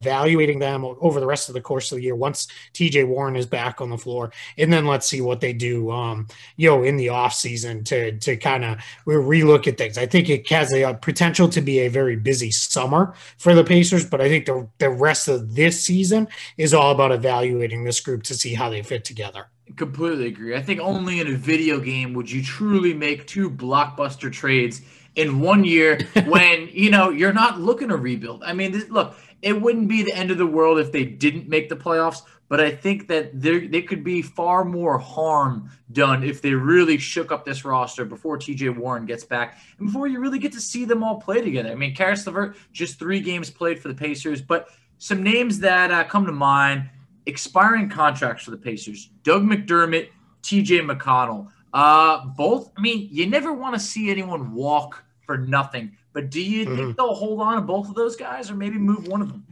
Evaluating them over the rest of the course of the year once TJ Warren is back on the floor, and then let's see what they do, um, you know, in the off season to to kind of relook at things. I think it has a potential to be a very busy summer for the Pacers, but I think the the rest of this season is all about evaluating this group to see how they fit together. Completely agree. I think only in a video game would you truly make two blockbuster trades in one year when you know you're not looking to rebuild. I mean, this, look, it wouldn't be the end of the world if they didn't make the playoffs, but I think that there they could be far more harm done if they really shook up this roster before TJ Warren gets back and before you really get to see them all play together. I mean, Caris LeVert just three games played for the Pacers, but some names that uh, come to mind: expiring contracts for the Pacers, Doug McDermott, TJ McConnell. Uh, both. I mean, you never want to see anyone walk for nothing. But do you Mhm. think they'll hold on to both of those guys, or maybe move one of them?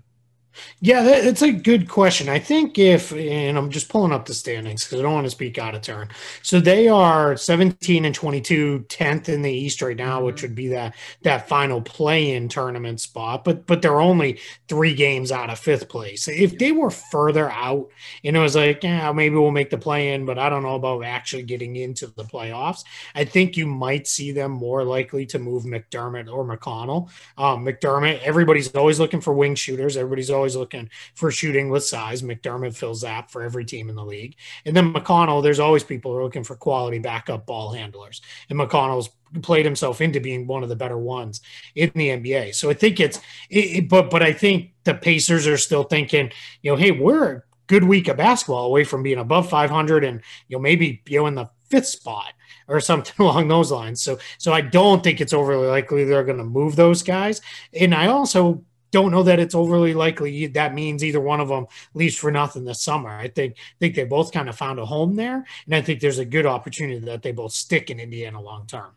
Yeah, that, it's a good question. I think if, and I'm just pulling up the standings because I don't want to speak out of turn. So they are 17 and 22, 10th in the East right now, which would be that that final play-in tournament spot. But but they're only three games out of fifth place. If they were further out, and it was like, yeah, maybe we'll make the play-in, but I don't know about actually getting into the playoffs. I think you might see them more likely to move McDermott or McConnell. Um, McDermott, everybody's always looking for wing shooters. Everybody's always looking for shooting with size. McDermott fills that for every team in the league. And then McConnell, there's always people who are looking for quality backup ball handlers. And McConnell's played himself into being one of the better ones in the NBA. So I think it's, it, it- but but I think the Pacers are still thinking, you know, hey, we're a good week of basketball away from being above 500 and you know maybe you know in the fifth spot or something along those lines. So so I don't think it's overly likely they're going to move those guys. And I also don't know that it's overly likely that means either one of them leaves for nothing this summer. I think think they both kind of found a home there, and I think there's a good opportunity that they both stick in Indiana long term.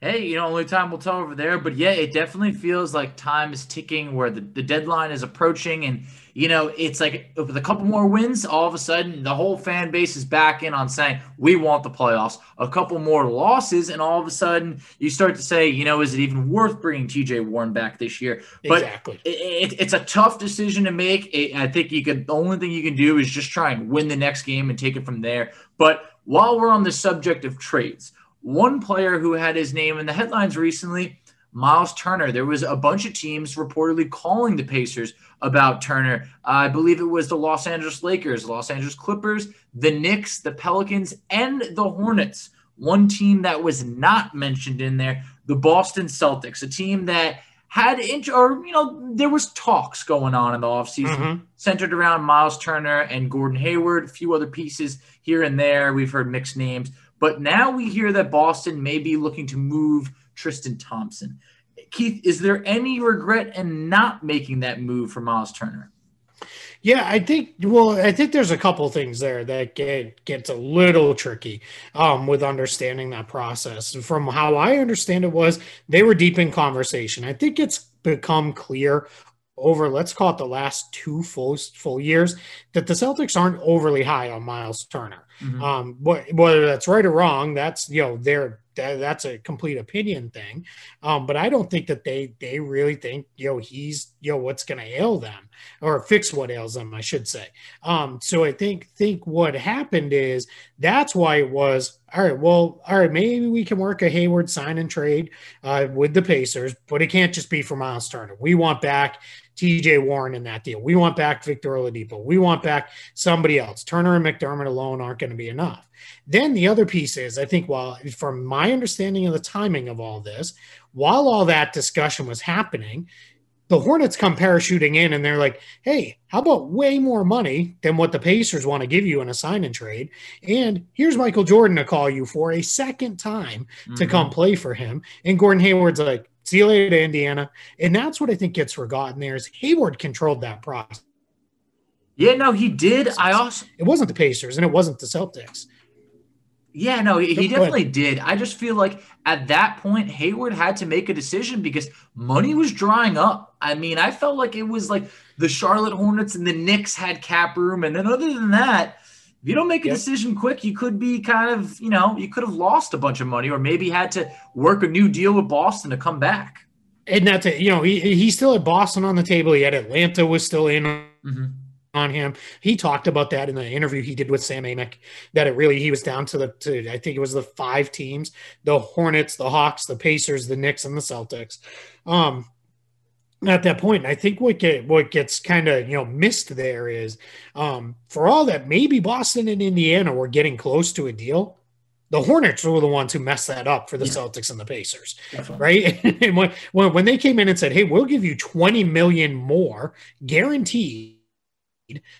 Hey, you know, only time will tell over there. But yeah, it definitely feels like time is ticking where the, the deadline is approaching. And, you know, it's like with a couple more wins, all of a sudden the whole fan base is back in on saying, we want the playoffs. A couple more losses, and all of a sudden you start to say, you know, is it even worth bringing TJ Warren back this year? But Exactly. it, it, it's a tough decision to make. It, I think you could, the only thing you can do is just try and win the next game and take it from there. But while we're on the subject of trades, one player who had his name in the headlines recently, Miles Turner. There was a bunch of teams reportedly calling the Pacers about Turner. I believe it was the Los Angeles Lakers, Los Angeles Clippers, the Knicks, the Pelicans, and the Hornets. one team that was not mentioned in there, the Boston Celtics, a team that had int- or you know there was talks going on in the offseason Mhm. centered around Miles Turner and Gordon Hayward, a few other pieces here and there. We've heard mixed names, but now we hear that Boston may be looking to move Tristan Thompson. Keith, is there any regret in not making that move for Miles Turner? Yeah, I think. Well, I think there's a couple things there that get gets a little tricky um, with understanding that process. From how I understand it, was they were deep in conversation. I think it's become clear over let's call it the last two full full years that the Celtics aren't overly high on Miles Turner. Mhm. Um, wh- whether that's right or wrong, that's you know their that, that's a complete opinion thing. Um, but I don't think that they they really think you know he's you know what's going to ail them or fix what ails them, I should say. Um, so I think think what happened is that's why it was all right. Well, all right, maybe we can work a Hayward sign and trade uh, with the Pacers, but it can't just be for Miles Turner. We want back TJ Warren in that deal. We want back Victor Oladipo. We want back somebody else. Turner and McDermott alone aren't going to be enough. Then the other piece is, I think, while from my understanding of the timing of all this, while all that discussion was happening, the Hornets come parachuting in and they're like, hey, how about way more money than what the Pacers want to give you in a sign and trade? And here's Michael Jordan to call you for a second time to Mhm. come play for him. And Gordon Hayward's like, see you later, Indiana. And that's what I think gets forgotten there is Hayward controlled that process. Yeah, no, he did. I also It wasn't the Pacers and it wasn't the Celtics. Yeah, no, he, he definitely did. I just feel like at that point, Hayward had to make a decision because money was drying up. I mean, I felt like it was like the Charlotte Hornets and the Knicks had cap room. And then other than that, if you don't make a Yep. decision quick, you could be kind of, you know, you could have lost a bunch of money or maybe had to work a new deal with Boston to come back. And that's it. You know, he he still had Boston on the table. He had Atlanta was still in Mhm. on him. He talked about that in the interview he did with Sam Amick. That it really he was down to the to I think it was the five teams: the Hornets, the Hawks, the Pacers, the Knicks, and the Celtics. Um, at that point, I think what get what gets kind of you know missed there is um, for all that maybe Boston and Indiana were getting close to a deal. The Hornets were the ones who messed that up for the Yeah. Celtics and the Pacers Definitely. right? and when, when they came in and said, "Hey, we'll give you 20 million more guaranteed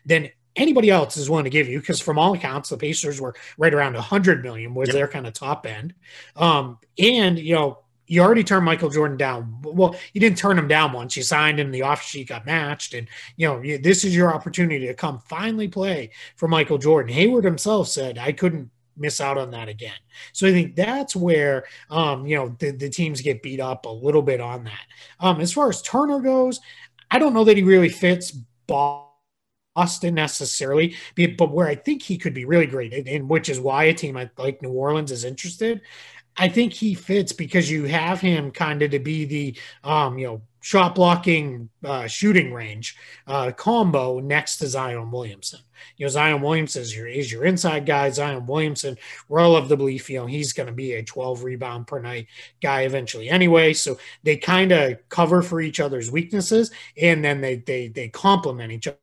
than anybody else is willing to give you," because from all accounts, the Pacers were right around 100 million was Yep. their kind of top end. Um, and you know, you already turned Michael Jordan down. Well, you didn't turn him down once. You signed him. The offer sheet got matched, and you know, this is your opportunity to come finally play for Michael Jordan. Hayward himself said, "I couldn't." miss out on that again so i think that's where um you know the, the teams get beat up a little bit on that um as far as turner goes i don't know that he really fits boston necessarily but where i think he could be really great and, which is why a team like new orleans is interested i think he fits because you have him kind of to be the um you know shot blocking uh, shooting range uh, combo next to zion williamson you know, Zion Williamson is your is your inside guy. Zion Williamson, we're all of the belief, you know, he's going to be a 12 rebound per night guy eventually anyway. So they kind of cover for each other's weaknesses and then they they they complement each other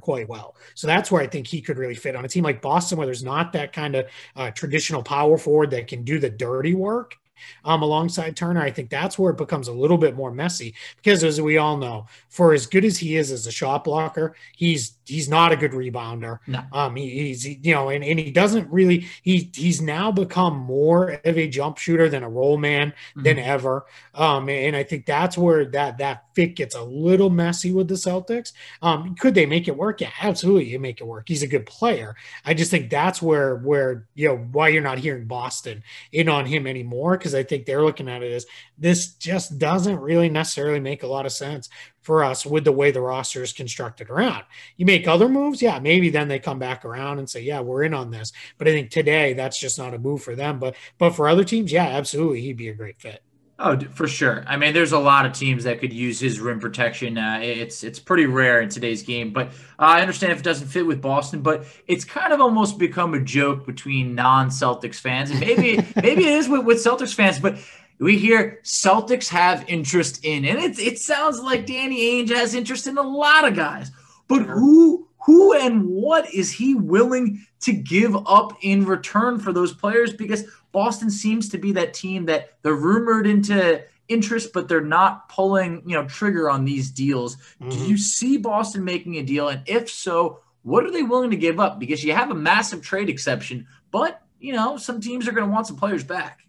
quite well. So that's where I think he could really fit on a team like Boston, where there's not that kind of uh, traditional power forward that can do the dirty work. Um, alongside Turner, I think that's where it becomes a little bit more messy because, as we all know, for as good as he is as a shot blocker, he's he's not a good rebounder. No. Um, he, he's you know, and, and he doesn't really he he's now become more of a jump shooter than a roll man than ever. Um, and I think that's where that that fit gets a little messy with the Celtics. Um, could they make it work? Yeah, absolutely, you make it work. He's a good player. I just think that's where where you know why you're not hearing Boston in on him anymore because I think they're looking at it as this just doesn't really necessarily make a lot of sense for us with the way the roster is constructed around. You make other moves, yeah, maybe then they come back around and say, yeah, we're in on this. But I think today that's just not a move for them. But but for other teams, yeah, absolutely, he'd be a great fit. Oh, for sure. I mean, there's a lot of teams that could use his rim protection. Uh, it's it's pretty rare in today's game, but uh, I understand if it doesn't fit with Boston. But it's kind of almost become a joke between non-Celtics fans, and maybe maybe it is with, with Celtics fans. But we hear Celtics have interest in, and it it sounds like Danny Ainge has interest in a lot of guys. But who who and what is he willing to give up in return for those players? Because Boston seems to be that team that they're rumored into interest, but they're not pulling, you know, trigger on these deals. Mm-hmm. Do you see Boston making a deal? And if so, what are they willing to give up? Because you have a massive trade exception, but you know, some teams are going to want some players back.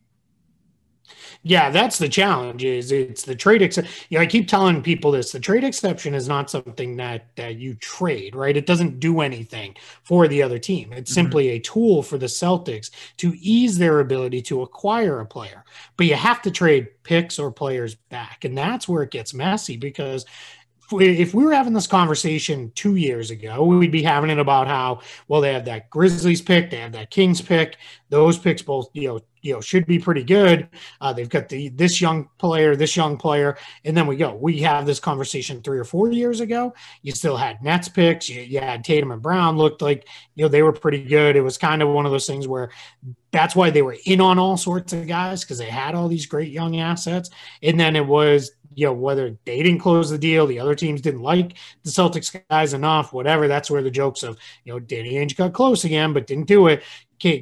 Yeah, that's the challenge. Is it's the trade exception. You know, I keep telling people this: the trade exception is not something that that you trade, right? It doesn't do anything for the other team. It's mm-hmm. simply a tool for the Celtics to ease their ability to acquire a player. But you have to trade picks or players back, and that's where it gets messy because if we were having this conversation two years ago, we'd be having it about how well they have that Grizzlies pick, they have that Kings pick. Those picks both, you know, you know, should be pretty good. Uh, they've got the this young player, this young player, and then we go. We have this conversation three or four years ago. You still had Nets picks. You, you had Tatum and Brown looked like you know they were pretty good. It was kind of one of those things where that's why they were in on all sorts of guys because they had all these great young assets. And then it was you know, whether they didn't close the deal, the other teams didn't like the Celtics guys enough, whatever. That's where the jokes of, you know, Danny Ainge got close again, but didn't do it,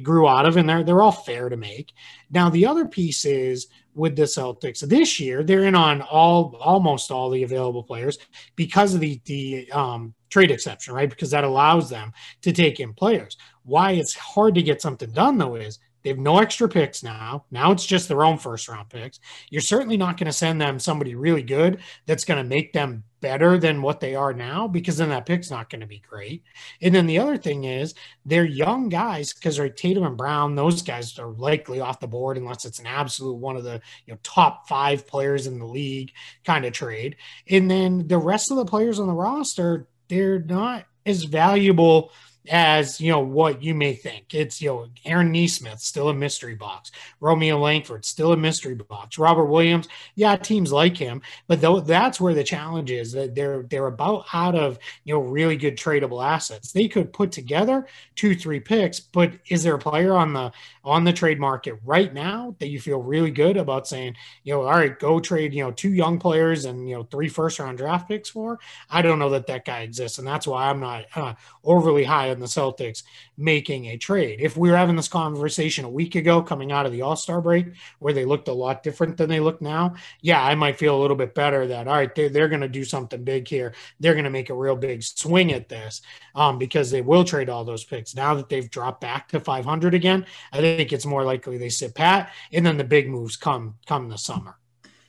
grew out of, and they're they're all fair to make. Now the other piece is with the Celtics this year, they're in on all almost all the available players because of the the um, trade exception, right? Because that allows them to take in players. Why it's hard to get something done though is they have no extra picks now. Now it's just their own first round picks. You're certainly not going to send them somebody really good that's going to make them better than what they are now because then that pick's not going to be great. And then the other thing is they're young guys because they're Tatum and Brown, those guys are likely off the board unless it's an absolute one of the you know top five players in the league kind of trade. And then the rest of the players on the roster, they're not as valuable as you know what you may think. It's you know Aaron Nesmith still a mystery box, Romeo Langford still a mystery box, Robert Williams. Yeah, teams like him, but though that's where the challenge is that they're they're about out of you know really good tradable assets. They could put together two three picks, but is there a player on the on the trade market right now that you feel really good about saying you know all right go trade you know two young players and you know three first round draft picks for? I don't know that that guy exists, and that's why I'm not uh, overly high and the Celtics making a trade. If we were having this conversation a week ago coming out of the All Star break where they looked a lot different than they look now, yeah, I might feel a little bit better that, all right, they're, they're going to do something big here. They're going to make a real big swing at this um, because they will trade all those picks. Now that they've dropped back to 500 again, I think it's more likely they sit pat and then the big moves come come the summer.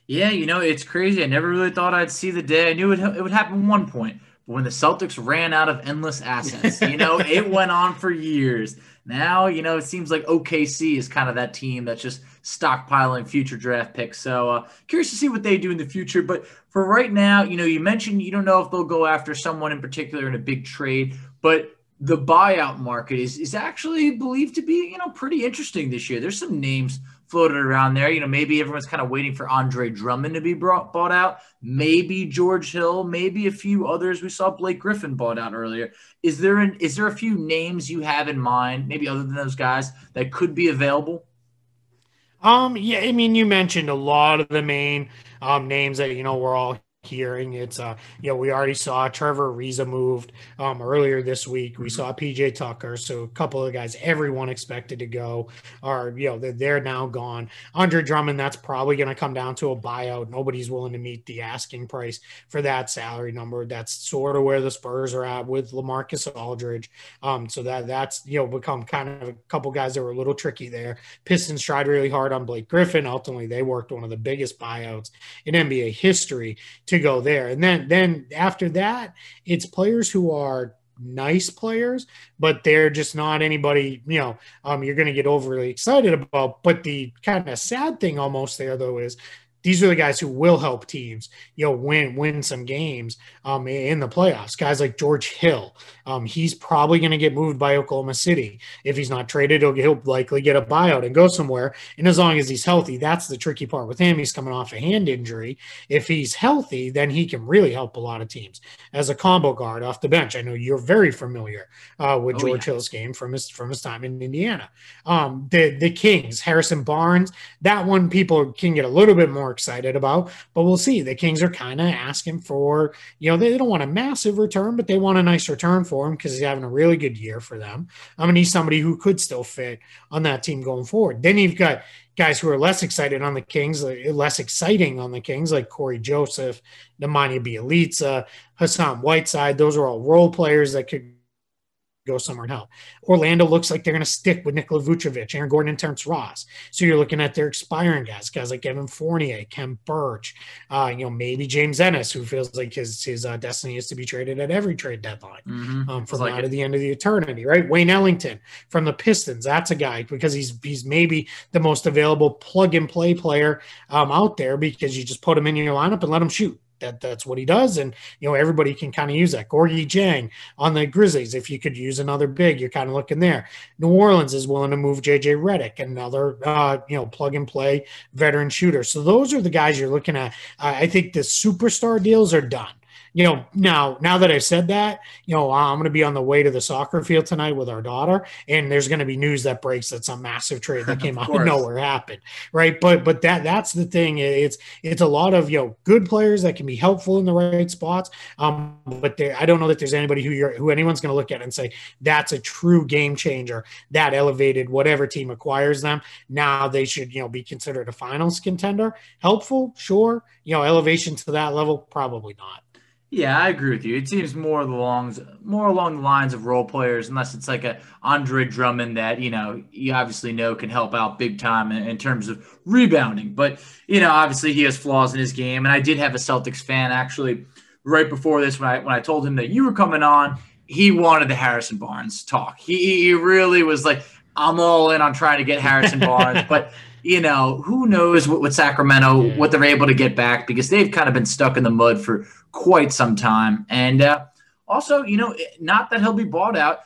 Yeah, you know, it's crazy. I never really thought I'd see the day. I knew it, it would happen one point when the Celtics ran out of endless assets. You know, it went on for years. Now, you know, it seems like OKC is kind of that team that's just stockpiling future draft picks. So, uh, curious to see what they do in the future. But for right now, you know, you mentioned you don't know if they'll go after someone in particular in a big trade, but the buyout market is is actually believed to be, you know, pretty interesting this year. There's some names floated around there. You know, maybe everyone's kind of waiting for Andre Drummond to be brought, bought out. Maybe George Hill. Maybe a few others. We saw Blake Griffin bought out earlier. Is there an is there a few names you have in mind, maybe other than those guys, that could be available? Um, yeah, I mean, you mentioned a lot of the main um, names that you know we're all hearing. It's uh, you know, we already saw Trevor Ariza moved um earlier this week. We mm-hmm. saw PJ Tucker, so a couple of guys everyone expected to go are you know they're, they're now gone. Andre Drummond, that's probably going to come down to a buyout. Nobody's willing to meet the asking price for that salary number. That's sort of where the Spurs are at with Lamarcus Aldridge. Um, so that that's you know become kind of a couple guys that were a little tricky there. Pistons tried really hard on Blake Griffin. Ultimately, they worked one of the biggest buyouts in NBA history to to go there. And then then after that, it's players who are nice players, but they're just not anybody, you know, um, you're going to get overly excited about. But the kind of sad thing almost there, though, is these are the guys who will help teams, you know, win win some games um, in the playoffs. Guys like George Hill, um, he's probably going to get moved by Oklahoma City. If he's not traded, he'll, he'll likely get a buyout and go somewhere. And as long as he's healthy, that's the tricky part with him. He's coming off a hand injury. If he's healthy, then he can really help a lot of teams as a combo guard off the bench. I know you're very familiar uh, with oh, George yeah. Hill's game from his from his time in Indiana. Um, the the Kings, Harrison Barnes, that one people can get a little bit more excited about. But we'll see. The Kings are kind of asking for, you know, they don't want a massive return, but they want a nice return for him because he's having a really good year for them. I mean, he's somebody who could still fit on that team going forward. Then you've got guys who are less excited on the Kings, uh, less exciting on the Kings, like Corey Joseph, Nemanja Bjelica, Hassan Whiteside. Those are all role players that could go somewhere and help. Orlando looks like they're going to stick with Nikola Vucevic, Aaron Gordon, and Terrence Ross. So you're looking at their expiring guys, guys like Evan Fournier, Khem Birch, uh, you know, maybe James Ennis, who feels like his his uh, destiny is to be traded at every trade deadline mm-hmm. um, from like now it. to the end of the eternity, right? Wayne Ellington from the Pistons, that's a guy because he's he's maybe the most available plug and play player um, out there because you just put him in your lineup and let him shoot that that's what he does. And you know, everybody can kind of use that. Gorgui Dieng on the Grizzlies, if you could use another big, you're kind of looking there. New Orleans is willing to move JJ Redick, another uh, you know, plug and play veteran shooter. So those are the guys you're looking at. I think the superstar deals are done you know, now now that I've said that, you know, I'm going to be on the way to the soccer field tonight with our daughter, and there's going to be news that breaks that some massive trade that came out of nowhere happened, right? But but that that's the thing. It's it's a lot of you know good players that can be helpful in the right spots. Um, but there, I don't know that there's anybody who you're who anyone's going to look at and say that's a true game changer. That elevated whatever team acquires them. Now they should you know be considered a finals contender. Helpful, sure. You know, elevation to that level, probably not. Yeah, I agree with you. It seems more along more along the lines of role players, unless it's like a Andre Drummond that you know you obviously know can help out big time in, in, terms of rebounding. But you know, obviously he has flaws in his game. And I did have a Celtics fan actually right before this when I when I told him that you were coming on. He wanted the Harrison Barnes talk. He he really was like, I'm all in on trying to get Harrison Barnes, but you know, who knows what, with Sacramento, yeah. what they're able to get back because they've kind of been stuck in the mud for quite some time. And uh, also, you know, not that he'll be bought out.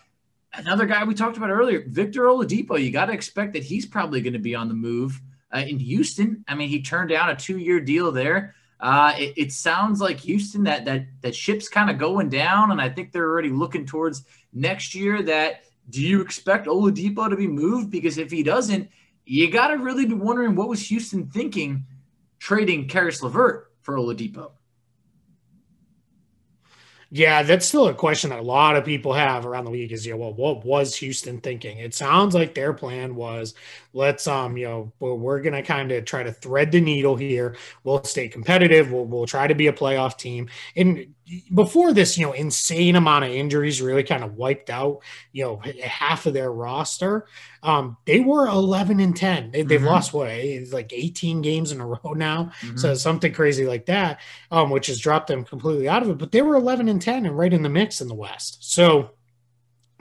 Another guy we talked about earlier, Victor Oladipo, you got to expect that he's probably going to be on the move uh, in Houston. I mean, he turned down a two-year deal there. Uh, it, it, sounds like Houston that that that ship's kind of going down, and I think they're already looking towards next year. That do you expect Oladipo to be moved? Because if he doesn't, you got to really be wondering what was Houston thinking trading Caris LeVert for Oladipo. Yeah, that's still a question that a lot of people have around the league is, you know, well, what was Houston thinking? It sounds like their plan was let's, um, you know, we're, we're going to kind of try to thread the needle here. We'll stay competitive. We'll, we'll try to be a playoff team. And before this, you know, insane amount of injuries really kind of wiped out, you know, half of their roster. Um, they were 11 and 10. They, have mm-hmm. lost what, it's like 18 games in a row now. Mm-hmm. So something crazy like that, um, which has dropped them completely out of it. But they were 11 and 10 and right in the mix in the West. So,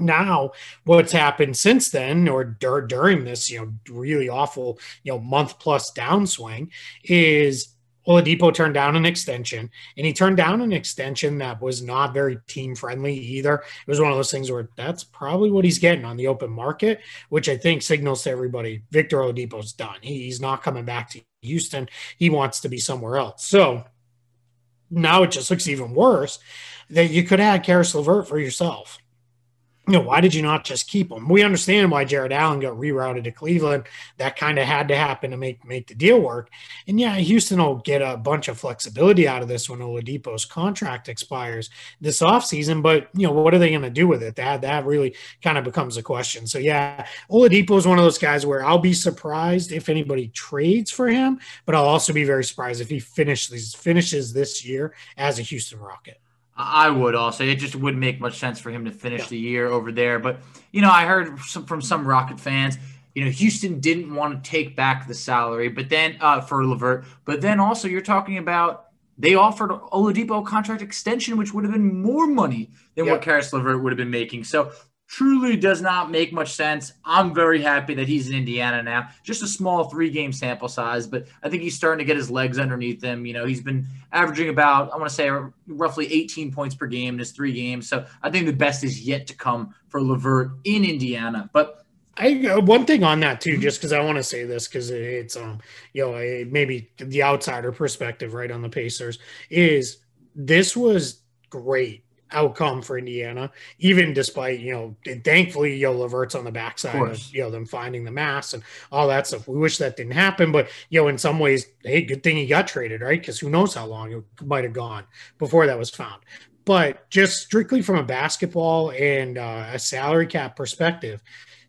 now what's happened since then or dur- during this you know really awful you know month plus downswing is Oladipo turned down an extension, and he turned down an extension that was not very team friendly either. It was one of those things where that's probably what he's getting on the open market, which I think signals to everybody Victor Oladipo's done. he's not coming back to Houston. He wants to be somewhere else. So now it just looks even worse that you could add Caris LeVert for yourself you know, why did you not just keep him? We understand why Jarrett Allen got rerouted to Cleveland. That kind of had to happen to make make the deal work. And yeah, Houston will get a bunch of flexibility out of this when Oladipo's contract expires this offseason. But you know, what are they going to do with it? That that really kind of becomes a question. So yeah, Oladipo is one of those guys where I'll be surprised if anybody trades for him, but I'll also be very surprised if he finishes finishes this year as a Houston Rocket. I would also. It just wouldn't make much sense for him to finish yeah. the year over there. But you know, I heard some, from some Rocket fans. You know, Houston didn't want to take back the salary, but then uh, for LeVert. But then also, you're talking about they offered Oladipo a contract extension, which would have been more money than what Caris LeVert would have been making. So truly does not make much sense. I'm very happy that he's in Indiana now. Just a small three game sample size, but I think he's starting to get his legs underneath him. You know, he's been averaging about, I want to say, roughly 18 points per game in his three games. So I think the best is yet to come for LeVert in Indiana. But I uh, one thing on that too, just because I want to say this because it's um you know a, maybe the outsider perspective right on the Pacers is this was great outcome for Indiana, even despite, you know, thankfully, you know, Levert's on the backside of, course. you know, them finding the mass and all that stuff. We wish that didn't happen, but, you know, in some ways, hey, good thing he got traded, right? Because who knows how long it might have gone before that was found. But just strictly from a basketball and uh, a salary cap perspective,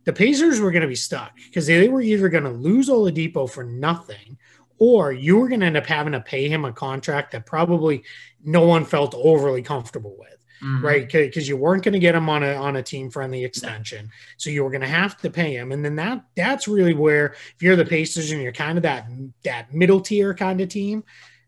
the Pacers were going to be stuck because they were either going to lose Oladipo for nothing or you were going to end up having to pay him a contract that probably no one felt overly comfortable with Mhm. right? Because you weren't going to get him on a on a team friendly extension. So you were going to have to pay him and then that that's really where if you're the pacers and you're kind of that that middle tier kind of team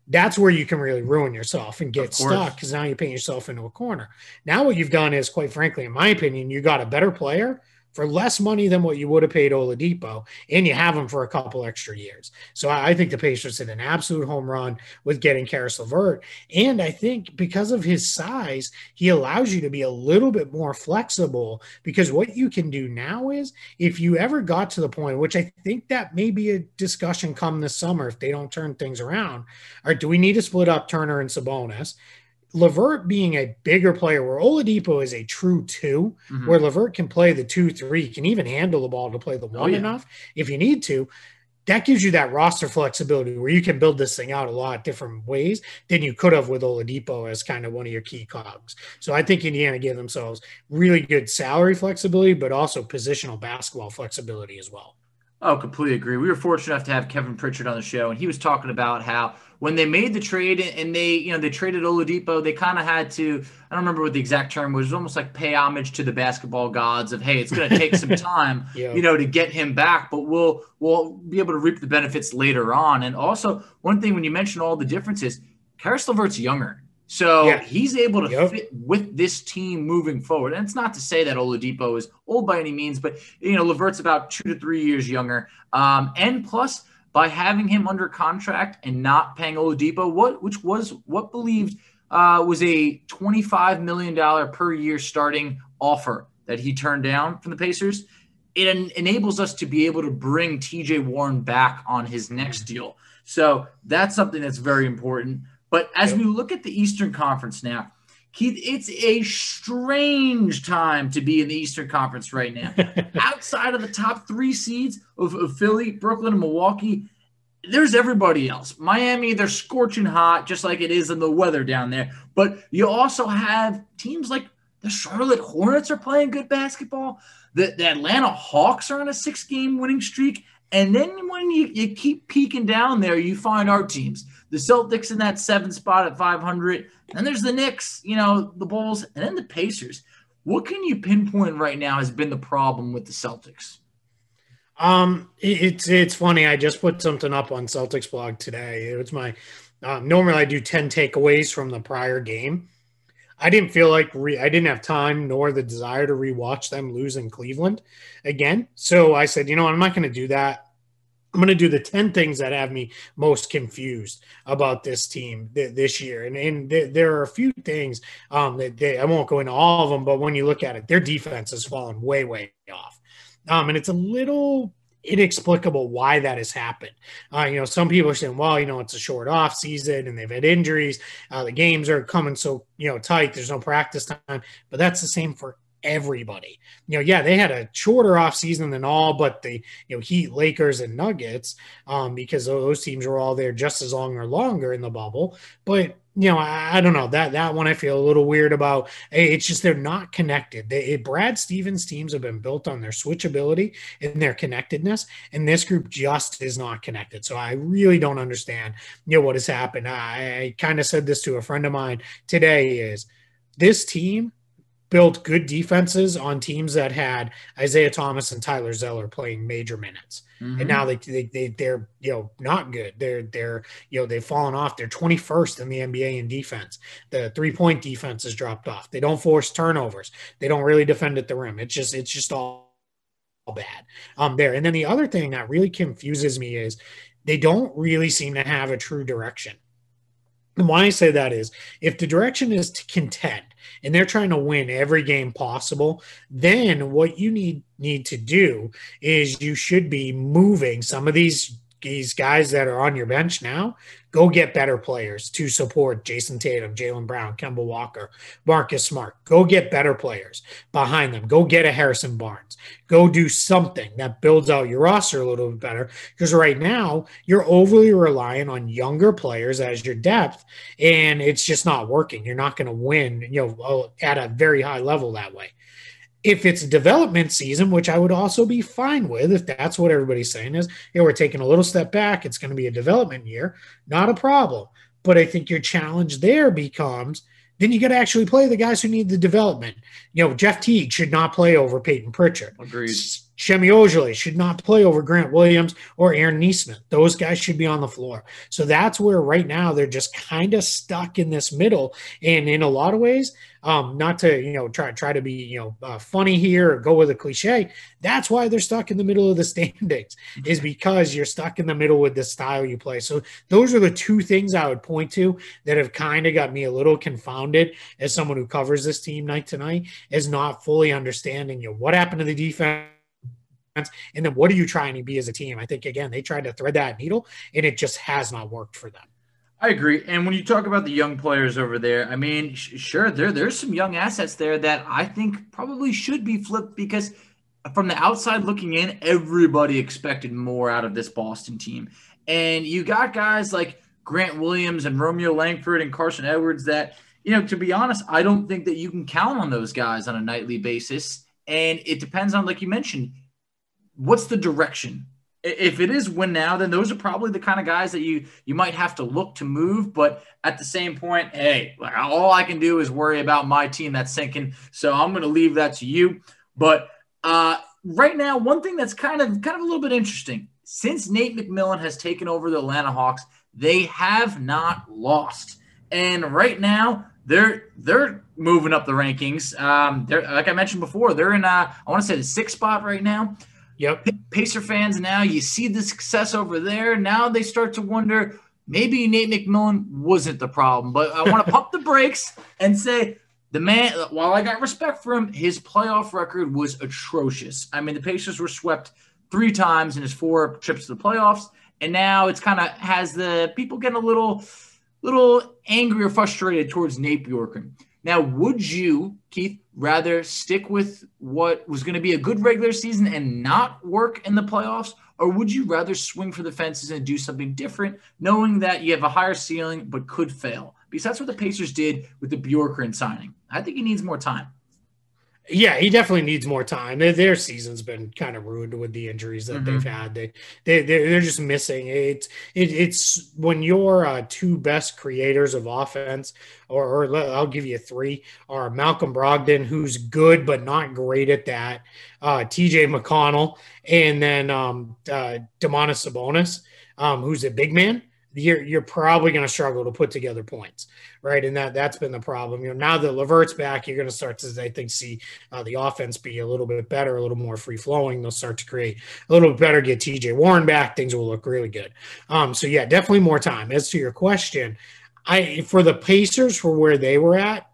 that's where you can really ruin yourself and get stuck because now you're paying yourself into a corner. Now what you've done is quite frankly in my opinion you got a better player for less money than what you would have paid Oladipo, and you have him for a couple extra years. So I think the Pacers hit an absolute home run with getting Caris LeVert. And I think because of his size, he allows you to be a little bit more flexible because what you can do now is if you ever got to the point, which I think that may be a discussion come this summer if they don't turn things around, or do we need to split up Turner and Sabonis? Levert being a bigger player, where Oladipo is a true 2 Mhm. where Levert can play the two, three, can even handle the ball to play the Oh, one yeah. enough if you need to. That gives you that roster flexibility where you can build this thing out a lot different ways than you could have with Oladipo as kind of one of your key cogs. So I think Indiana gave themselves really good salary flexibility, but also positional basketball flexibility as well. Oh, completely agree. We were fortunate enough to have Kevin Pritchard on the show, and he was talking about how when they made the trade and they, you know, they traded Oladipo, they kind of had to. I don't remember what the exact term was. It was almost like pay homage to the basketball gods of, hey, it's going to take some time, Yeah. you know, to get him back, but we'll we'll be able to reap the benefits later on. And also, one thing when you mention all the differences, Caris LeVert's younger. So Yeah. he's able to Yep. fit with this team moving forward. And it's not to say that Oladipo is old by any means, but you know, Levert's about two to three years younger. Um, and plus, by having him under contract and not paying Oladipo, what which was what believed uh, was a twenty-five million dollar per year starting offer that he turned down from the Pacers. It en- enables us to be able to bring TJ Warren back on his next deal. So that's something that's very important. But as we look at the Eastern Conference now, Keith, it's a strange time to be in the Eastern Conference right now. Outside of the top three seeds of, of Philly, Brooklyn, and Milwaukee, there's everybody else. Miami, they're scorching hot, just like it is in the weather down there. But you also have teams like the Charlotte Hornets are playing good basketball. The, the Atlanta Hawks are on a six game winning streak. And then when you, you keep peeking down there, you find our teams. The Celtics in that seven spot at 500. Then there's the Knicks, you know, the Bulls, and then the Pacers. What can you pinpoint right now has been the problem with the Celtics? Um, it's it's funny. I just put something up on Celtics blog today. It was my um, normally I do ten takeaways from the prior game. I didn't feel like re- I didn't have time nor the desire to rewatch them lose in Cleveland again. So I said, you know, I'm not going to do that. I'm going to do the 10 things that have me most confused about this team th- this year. And, and th- there are a few things um, that they, I won't go into all of them, but when you look at it, their defense has fallen way, way off. Um, and it's a little inexplicable why that has happened. Uh, you know, some people are saying, well, you know, it's a short off season and they've had injuries. Uh, the games are coming so, you know, tight. There's no practice time, but that's the same for everybody. You know, yeah, they had a shorter off season than all, but the, you know, Heat, Lakers, and Nuggets, um, because those teams were all there just as long or longer in the bubble. But you know, I, I don't know that that one I feel a little weird about. It's just they're not connected. They, Brad Stevens teams have been built on their switchability and their connectedness, and this group just is not connected. So I really don't understand, you know, what has happened. I, I kind of said this to a friend of mine today: is this team built good defenses on teams that had Isaiah Thomas and Tyler Zeller playing major minutes. Mm-hmm. And now they, they, they they're you know not good. They're they're you know they've fallen off. They're 21st in the NBA in defense. The three point defense has dropped off. They don't force turnovers. They don't really defend at the rim. It's just it's just all, all bad um there. And then the other thing that really confuses me is they don't really seem to have a true direction. And why I say that is if the direction is to contend and they're trying to win every game possible, then what you need need to do is you should be moving some of these these guys that are on your bench now, go get better players to support Jayson Tatum, Jaylen Brown, Kemba Walker, Marcus Smart. Go get better players behind them. Go get a Harrison Barnes. Go do something that builds out your roster a little bit better. Because right now, you're overly relying on younger players as your depth, and it's just not working. You're not going to win, you know, at a very high level that way if it's development season, which I would also be fine with, if that's what everybody's saying is, yeah, we're taking a little step back, it's going to be a development year, not a problem. But I think your challenge there becomes then you got to actually play the guys who need the development. You know, Jeff Teague should not play over Payton Pritchard. Agreed. Semi Ojeleye should not play over Grant Williams or Aaron Nesmith. Those guys should be on the floor. So that's where right now they're just kind of stuck in this middle. And in a lot of ways, um, not to you know try try to be you know uh, funny here or go with a cliche. That's why they're stuck in the middle of the standings is because you're stuck in the middle with the style you play. So those are the two things I would point to that have kind of got me a little confounded as someone who covers this team night to night, is not fully understanding you know what happened to the defense and then what are you trying to be as a team? I think again they tried to thread that needle and it just has not worked for them. I agree. And when you talk about the young players over there, I mean, sh- sure, there there's some young assets there that I think probably should be flipped because from the outside looking in, everybody expected more out of this Boston team. And you got guys like Grant Williams and Romeo Langford and Carson Edwards that, you know, to be honest, I don't think that you can count on those guys on a nightly basis. And it depends on, like you mentioned, what's the direction? If it is win now, then those are probably the kind of guys that you you might have to look to move. But at the same point, hey, all I can do is worry about my team that's sinking. So I'm going to leave that to you. But uh, right now, one thing that's kind of kind of a little bit interesting since Nate McMillan has taken over the Atlanta Hawks, they have not lost, and right now they're they're moving up the rankings. Um, they're like I mentioned before, they're in uh, I want to say the sixth spot right now. Yep. Pacer fans now, you see the success over there. Now they start to wonder maybe Nate McMillan wasn't the problem. But I want to pump the brakes and say the man, while I got respect for him, his playoff record was atrocious. I mean, the Pacers were swept three times in his four trips to the playoffs. And now it's kind of has the people getting a little, little angry or frustrated towards Nate Bjorkgren. Now, would you, Keith, rather stick with what was going to be a good regular season and not work in the playoffs? Or would you rather swing for the fences and do something different, knowing that you have a higher ceiling but could fail? Because that's what the Pacers did with the Bjorkgren signing. I think he needs more time. Yeah, he definitely needs more time. Their, their season's been kind of ruined with the injuries that mm-hmm. they've had. They they they're just missing. It's it, it's when your uh, two best creators of offense, or, or I'll give you three, are Malcolm Brogdon, who's good but not great at that, uh, T.J. McConnell, and then um, uh, Domantas Sabonis, um, who's a big man you're you're probably going to struggle to put together points, right? And that that's been the problem. You know, now that LeVert's back, you're going to start to I think see uh, the offense be a little bit better, a little more free flowing. They'll start to create a little bit better. Get T.J. Warren back, things will look really good. Um, so yeah, definitely more time. As to your question, I for the Pacers for where they were at,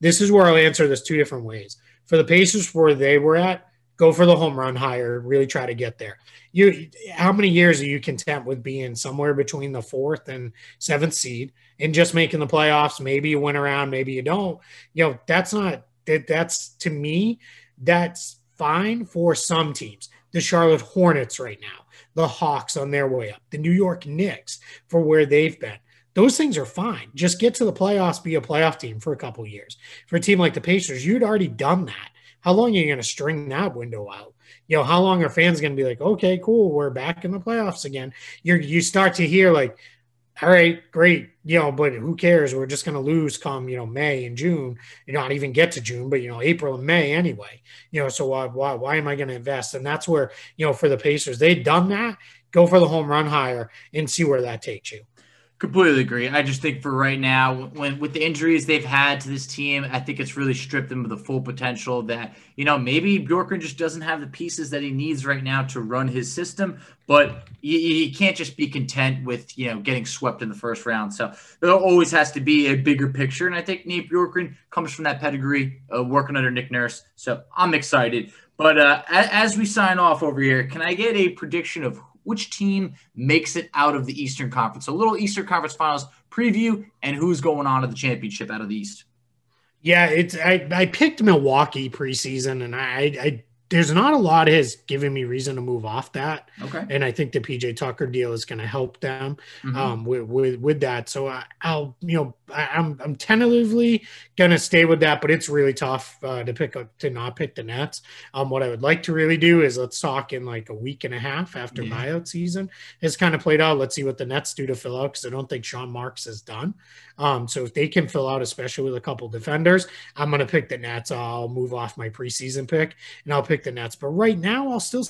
this is where I'll answer this two different ways. For the Pacers where they were at, go for the home run higher, really try to get there. You how many years are you content with being somewhere between the fourth and seventh seed and just making the playoffs? Maybe you win around, maybe you don't. You know, that's not that that's to me, that's fine for some teams. The Charlotte Hornets right now, the Hawks on their way up, the New York Knicks for where they've been those things are fine. Just get to the playoffs, be a playoff team for a couple years. For a team like the Pacers, you'd already done that. How long are you going to string that window out? You know, how long are fans going to be like, okay, cool, we're back in the playoffs again? You you start to hear like, all right, great, you know, but who cares? We're just going to lose come you know May and June. You not even get to June, but you know April and May anyway. You know, so why why why am I going to invest? And that's where you know for the Pacers, they've done that. Go for the home run higher and see where that takes you. Completely agree. I just think for right now, when with the injuries they've had to this team, I think it's really stripped them of the full potential that, you know, maybe Bjorkgren just doesn't have the pieces that he needs right now to run his system. But you, can't just be content with, you know, getting swept in the first round. So there always has to be a bigger picture. And I think Nate Bjorkgren comes from that pedigree, uh, working under Nick Nurse. So I'm excited. But uh, as we sign off over here, can I get a prediction of which team makes it out of the Eastern Conference. So a little Eastern Conference Finals preview and who's going on to the championship out of the East. Yeah, it's I, I picked Milwaukee preseason, and I, I there's not a lot has given me reason to move off that. Okay. And I think the PJ Tucker deal is going to help them Mhm. um, with, with with that. So I, I'll you know I, I'm I'm tentatively going to stay with that, but it's really tough uh, to pick up to not pick the Nets. Um, what I would like to really do is let's talk in like a week and a half after Yeah. buyout season has kind of played out. Let's see what the Nets do to fill out because I don't think Sean Marks has done. Um, so if they can fill out, especially with a couple defenders, I'm going to pick the Nets. I'll move off my preseason pick and I'll pick the Nets. But right now, I'll still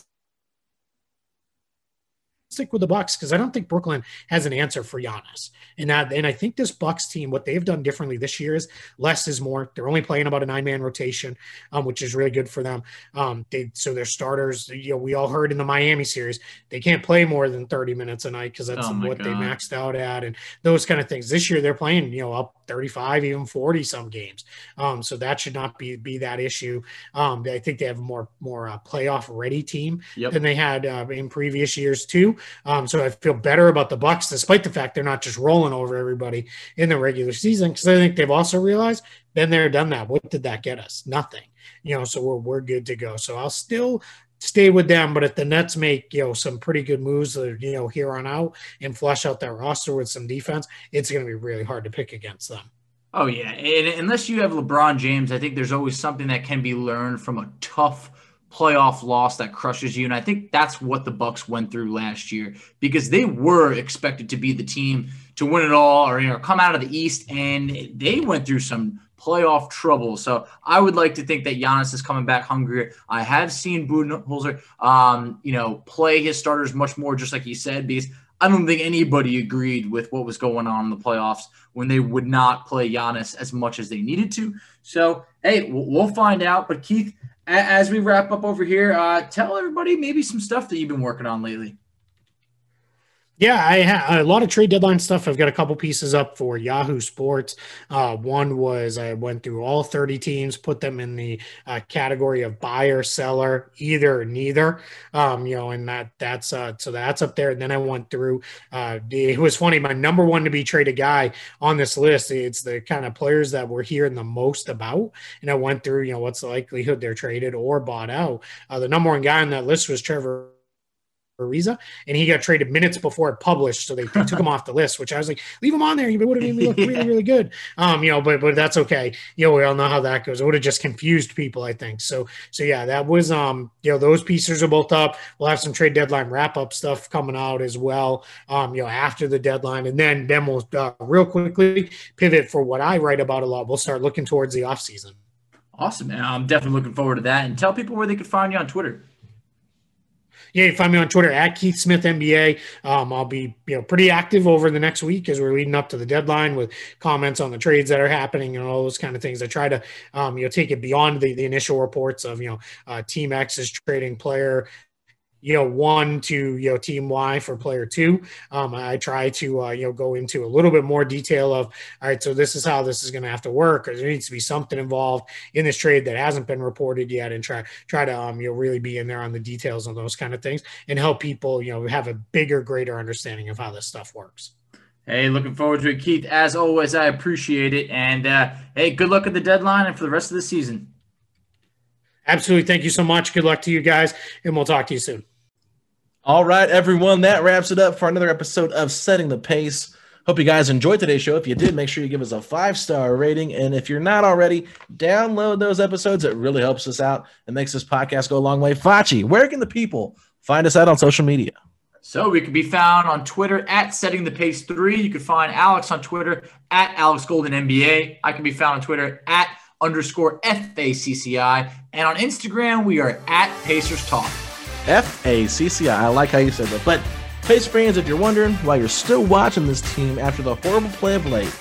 stick with the Bucks because I don't think Brooklyn has an answer for Giannis. And that, and I think this Bucks team, what they've done differently this year is less is more. They're only playing about a nine man rotation, um, which is really good for them. Um, they so their starters, you know, we all heard in the Miami series, they can't play more than 30 minutes a night because that's Oh what they maxed out at, and those kind of things. This year they're playing, you know, up 35, even 40 some games. Um, so that should not be be that issue. Um, I think they have a more more uh, playoff ready team Yep. than they had uh, in previous years too. Um, so I feel better about the Bucks, despite the fact they're not just rolling over everybody in the regular season, because I think they've also realized been there, done that. What did that get us? Nothing. You know, so we're we're good to go. So I'll still stay with them. But if the Nets make you know some pretty good moves, you know, here on out and flush out that roster with some defense, it's going to be really hard to pick against them. Oh yeah, and unless you have LeBron James, I think there's always something that can be learned from a tough playoff loss that crushes you, and I think that's what the Bucks went through last year because they were expected to be the team to win it all or you know come out of the East, and they went through some playoff trouble. So I would like to think that Giannis is coming back hungrier. I have seen Budenholzer, um, you know, play his starters much more, just like he said, because I don't think anybody agreed with what was going on in the playoffs when they would not play Giannis as much as they needed to. So, hey, we'll, find out. But Keith, as we wrap up over here, uh, tell everybody maybe some stuff that you've been working on lately. Yeah, I have a lot of trade deadline stuff. I've got a couple pieces up for Yahoo Sports. Uh, one was I went through all 30 teams, put them in the uh, category of buyer, seller, either, neither. Um, you know, and that that's uh, so that's up there. And then I went through. Uh, it was funny. My number one to be traded guy on this list. It's the kind of players that we're hearing the most about. And I went through. You know, what's the likelihood they're traded or bought out. Uh, the number one guy on that list was Trevor. Ariza, and he got traded minutes before it published, so they, they took him off the list. Which I was like, leave him on there. He would have made me look really, really good. Um, you know, but but that's okay. You know, we all know how that goes. It would have just confused people, I think. So so yeah, that was um, you know, those pieces are both up. We'll have some trade deadline wrap up stuff coming out as well. Um, you know, after the deadline, and then then we'll uh, real quickly pivot for what I write about a lot. We'll start looking towards the off season. Awesome, man. I'm definitely looking forward to that. And tell people where they could find you on Twitter. Yeah, you find me on Twitter at Keith Smith NBA. Um, I'll be you know pretty active over the next week as we're leading up to the deadline with comments on the trades that are happening and all those kind of things. I try to um, you know take it beyond the, the initial reports of you know uh, Team X is trading player you know one to you know team y for player two um, i try to uh, you know go into a little bit more detail of all right so this is how this is going to have to work or there needs to be something involved in this trade that hasn't been reported yet and try try to um, you know really be in there on the details of those kind of things and help people you know have a bigger greater understanding of how this stuff works Hey, looking forward to it, Keith. As always, I appreciate it. And uh, hey, good luck at the deadline and for the rest of the season. absolutely thank you so much good luck to you guys and we'll talk to you soon All right, everyone. That wraps it up for another episode of Setting the Pace. Hope you guys enjoyed today's show. If you did, make sure you give us a five star rating. And if you're not already, download those episodes. It really helps us out and makes this podcast go a long way. Fachi, where can the people find us out on social media? So we can be found on Twitter at Setting the Pace Three. You can find Alex on Twitter at Alex Golden NBA. I can be found on Twitter at underscore FACCI. And on Instagram, we are at Pacers Talk. F A C C I. I like how you said that. But, Pace fans, if you're wondering why you're still watching this team after the horrible play of late,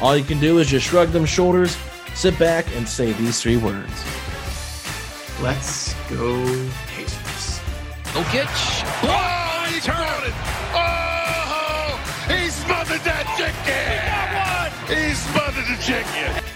all you can do is just shrug them shoulders, sit back, and say these three words. Let's go Pacers. Jokic. Oh, he's hurt it. Oh, he smothered that chicken. He got one. He smothered the chicken.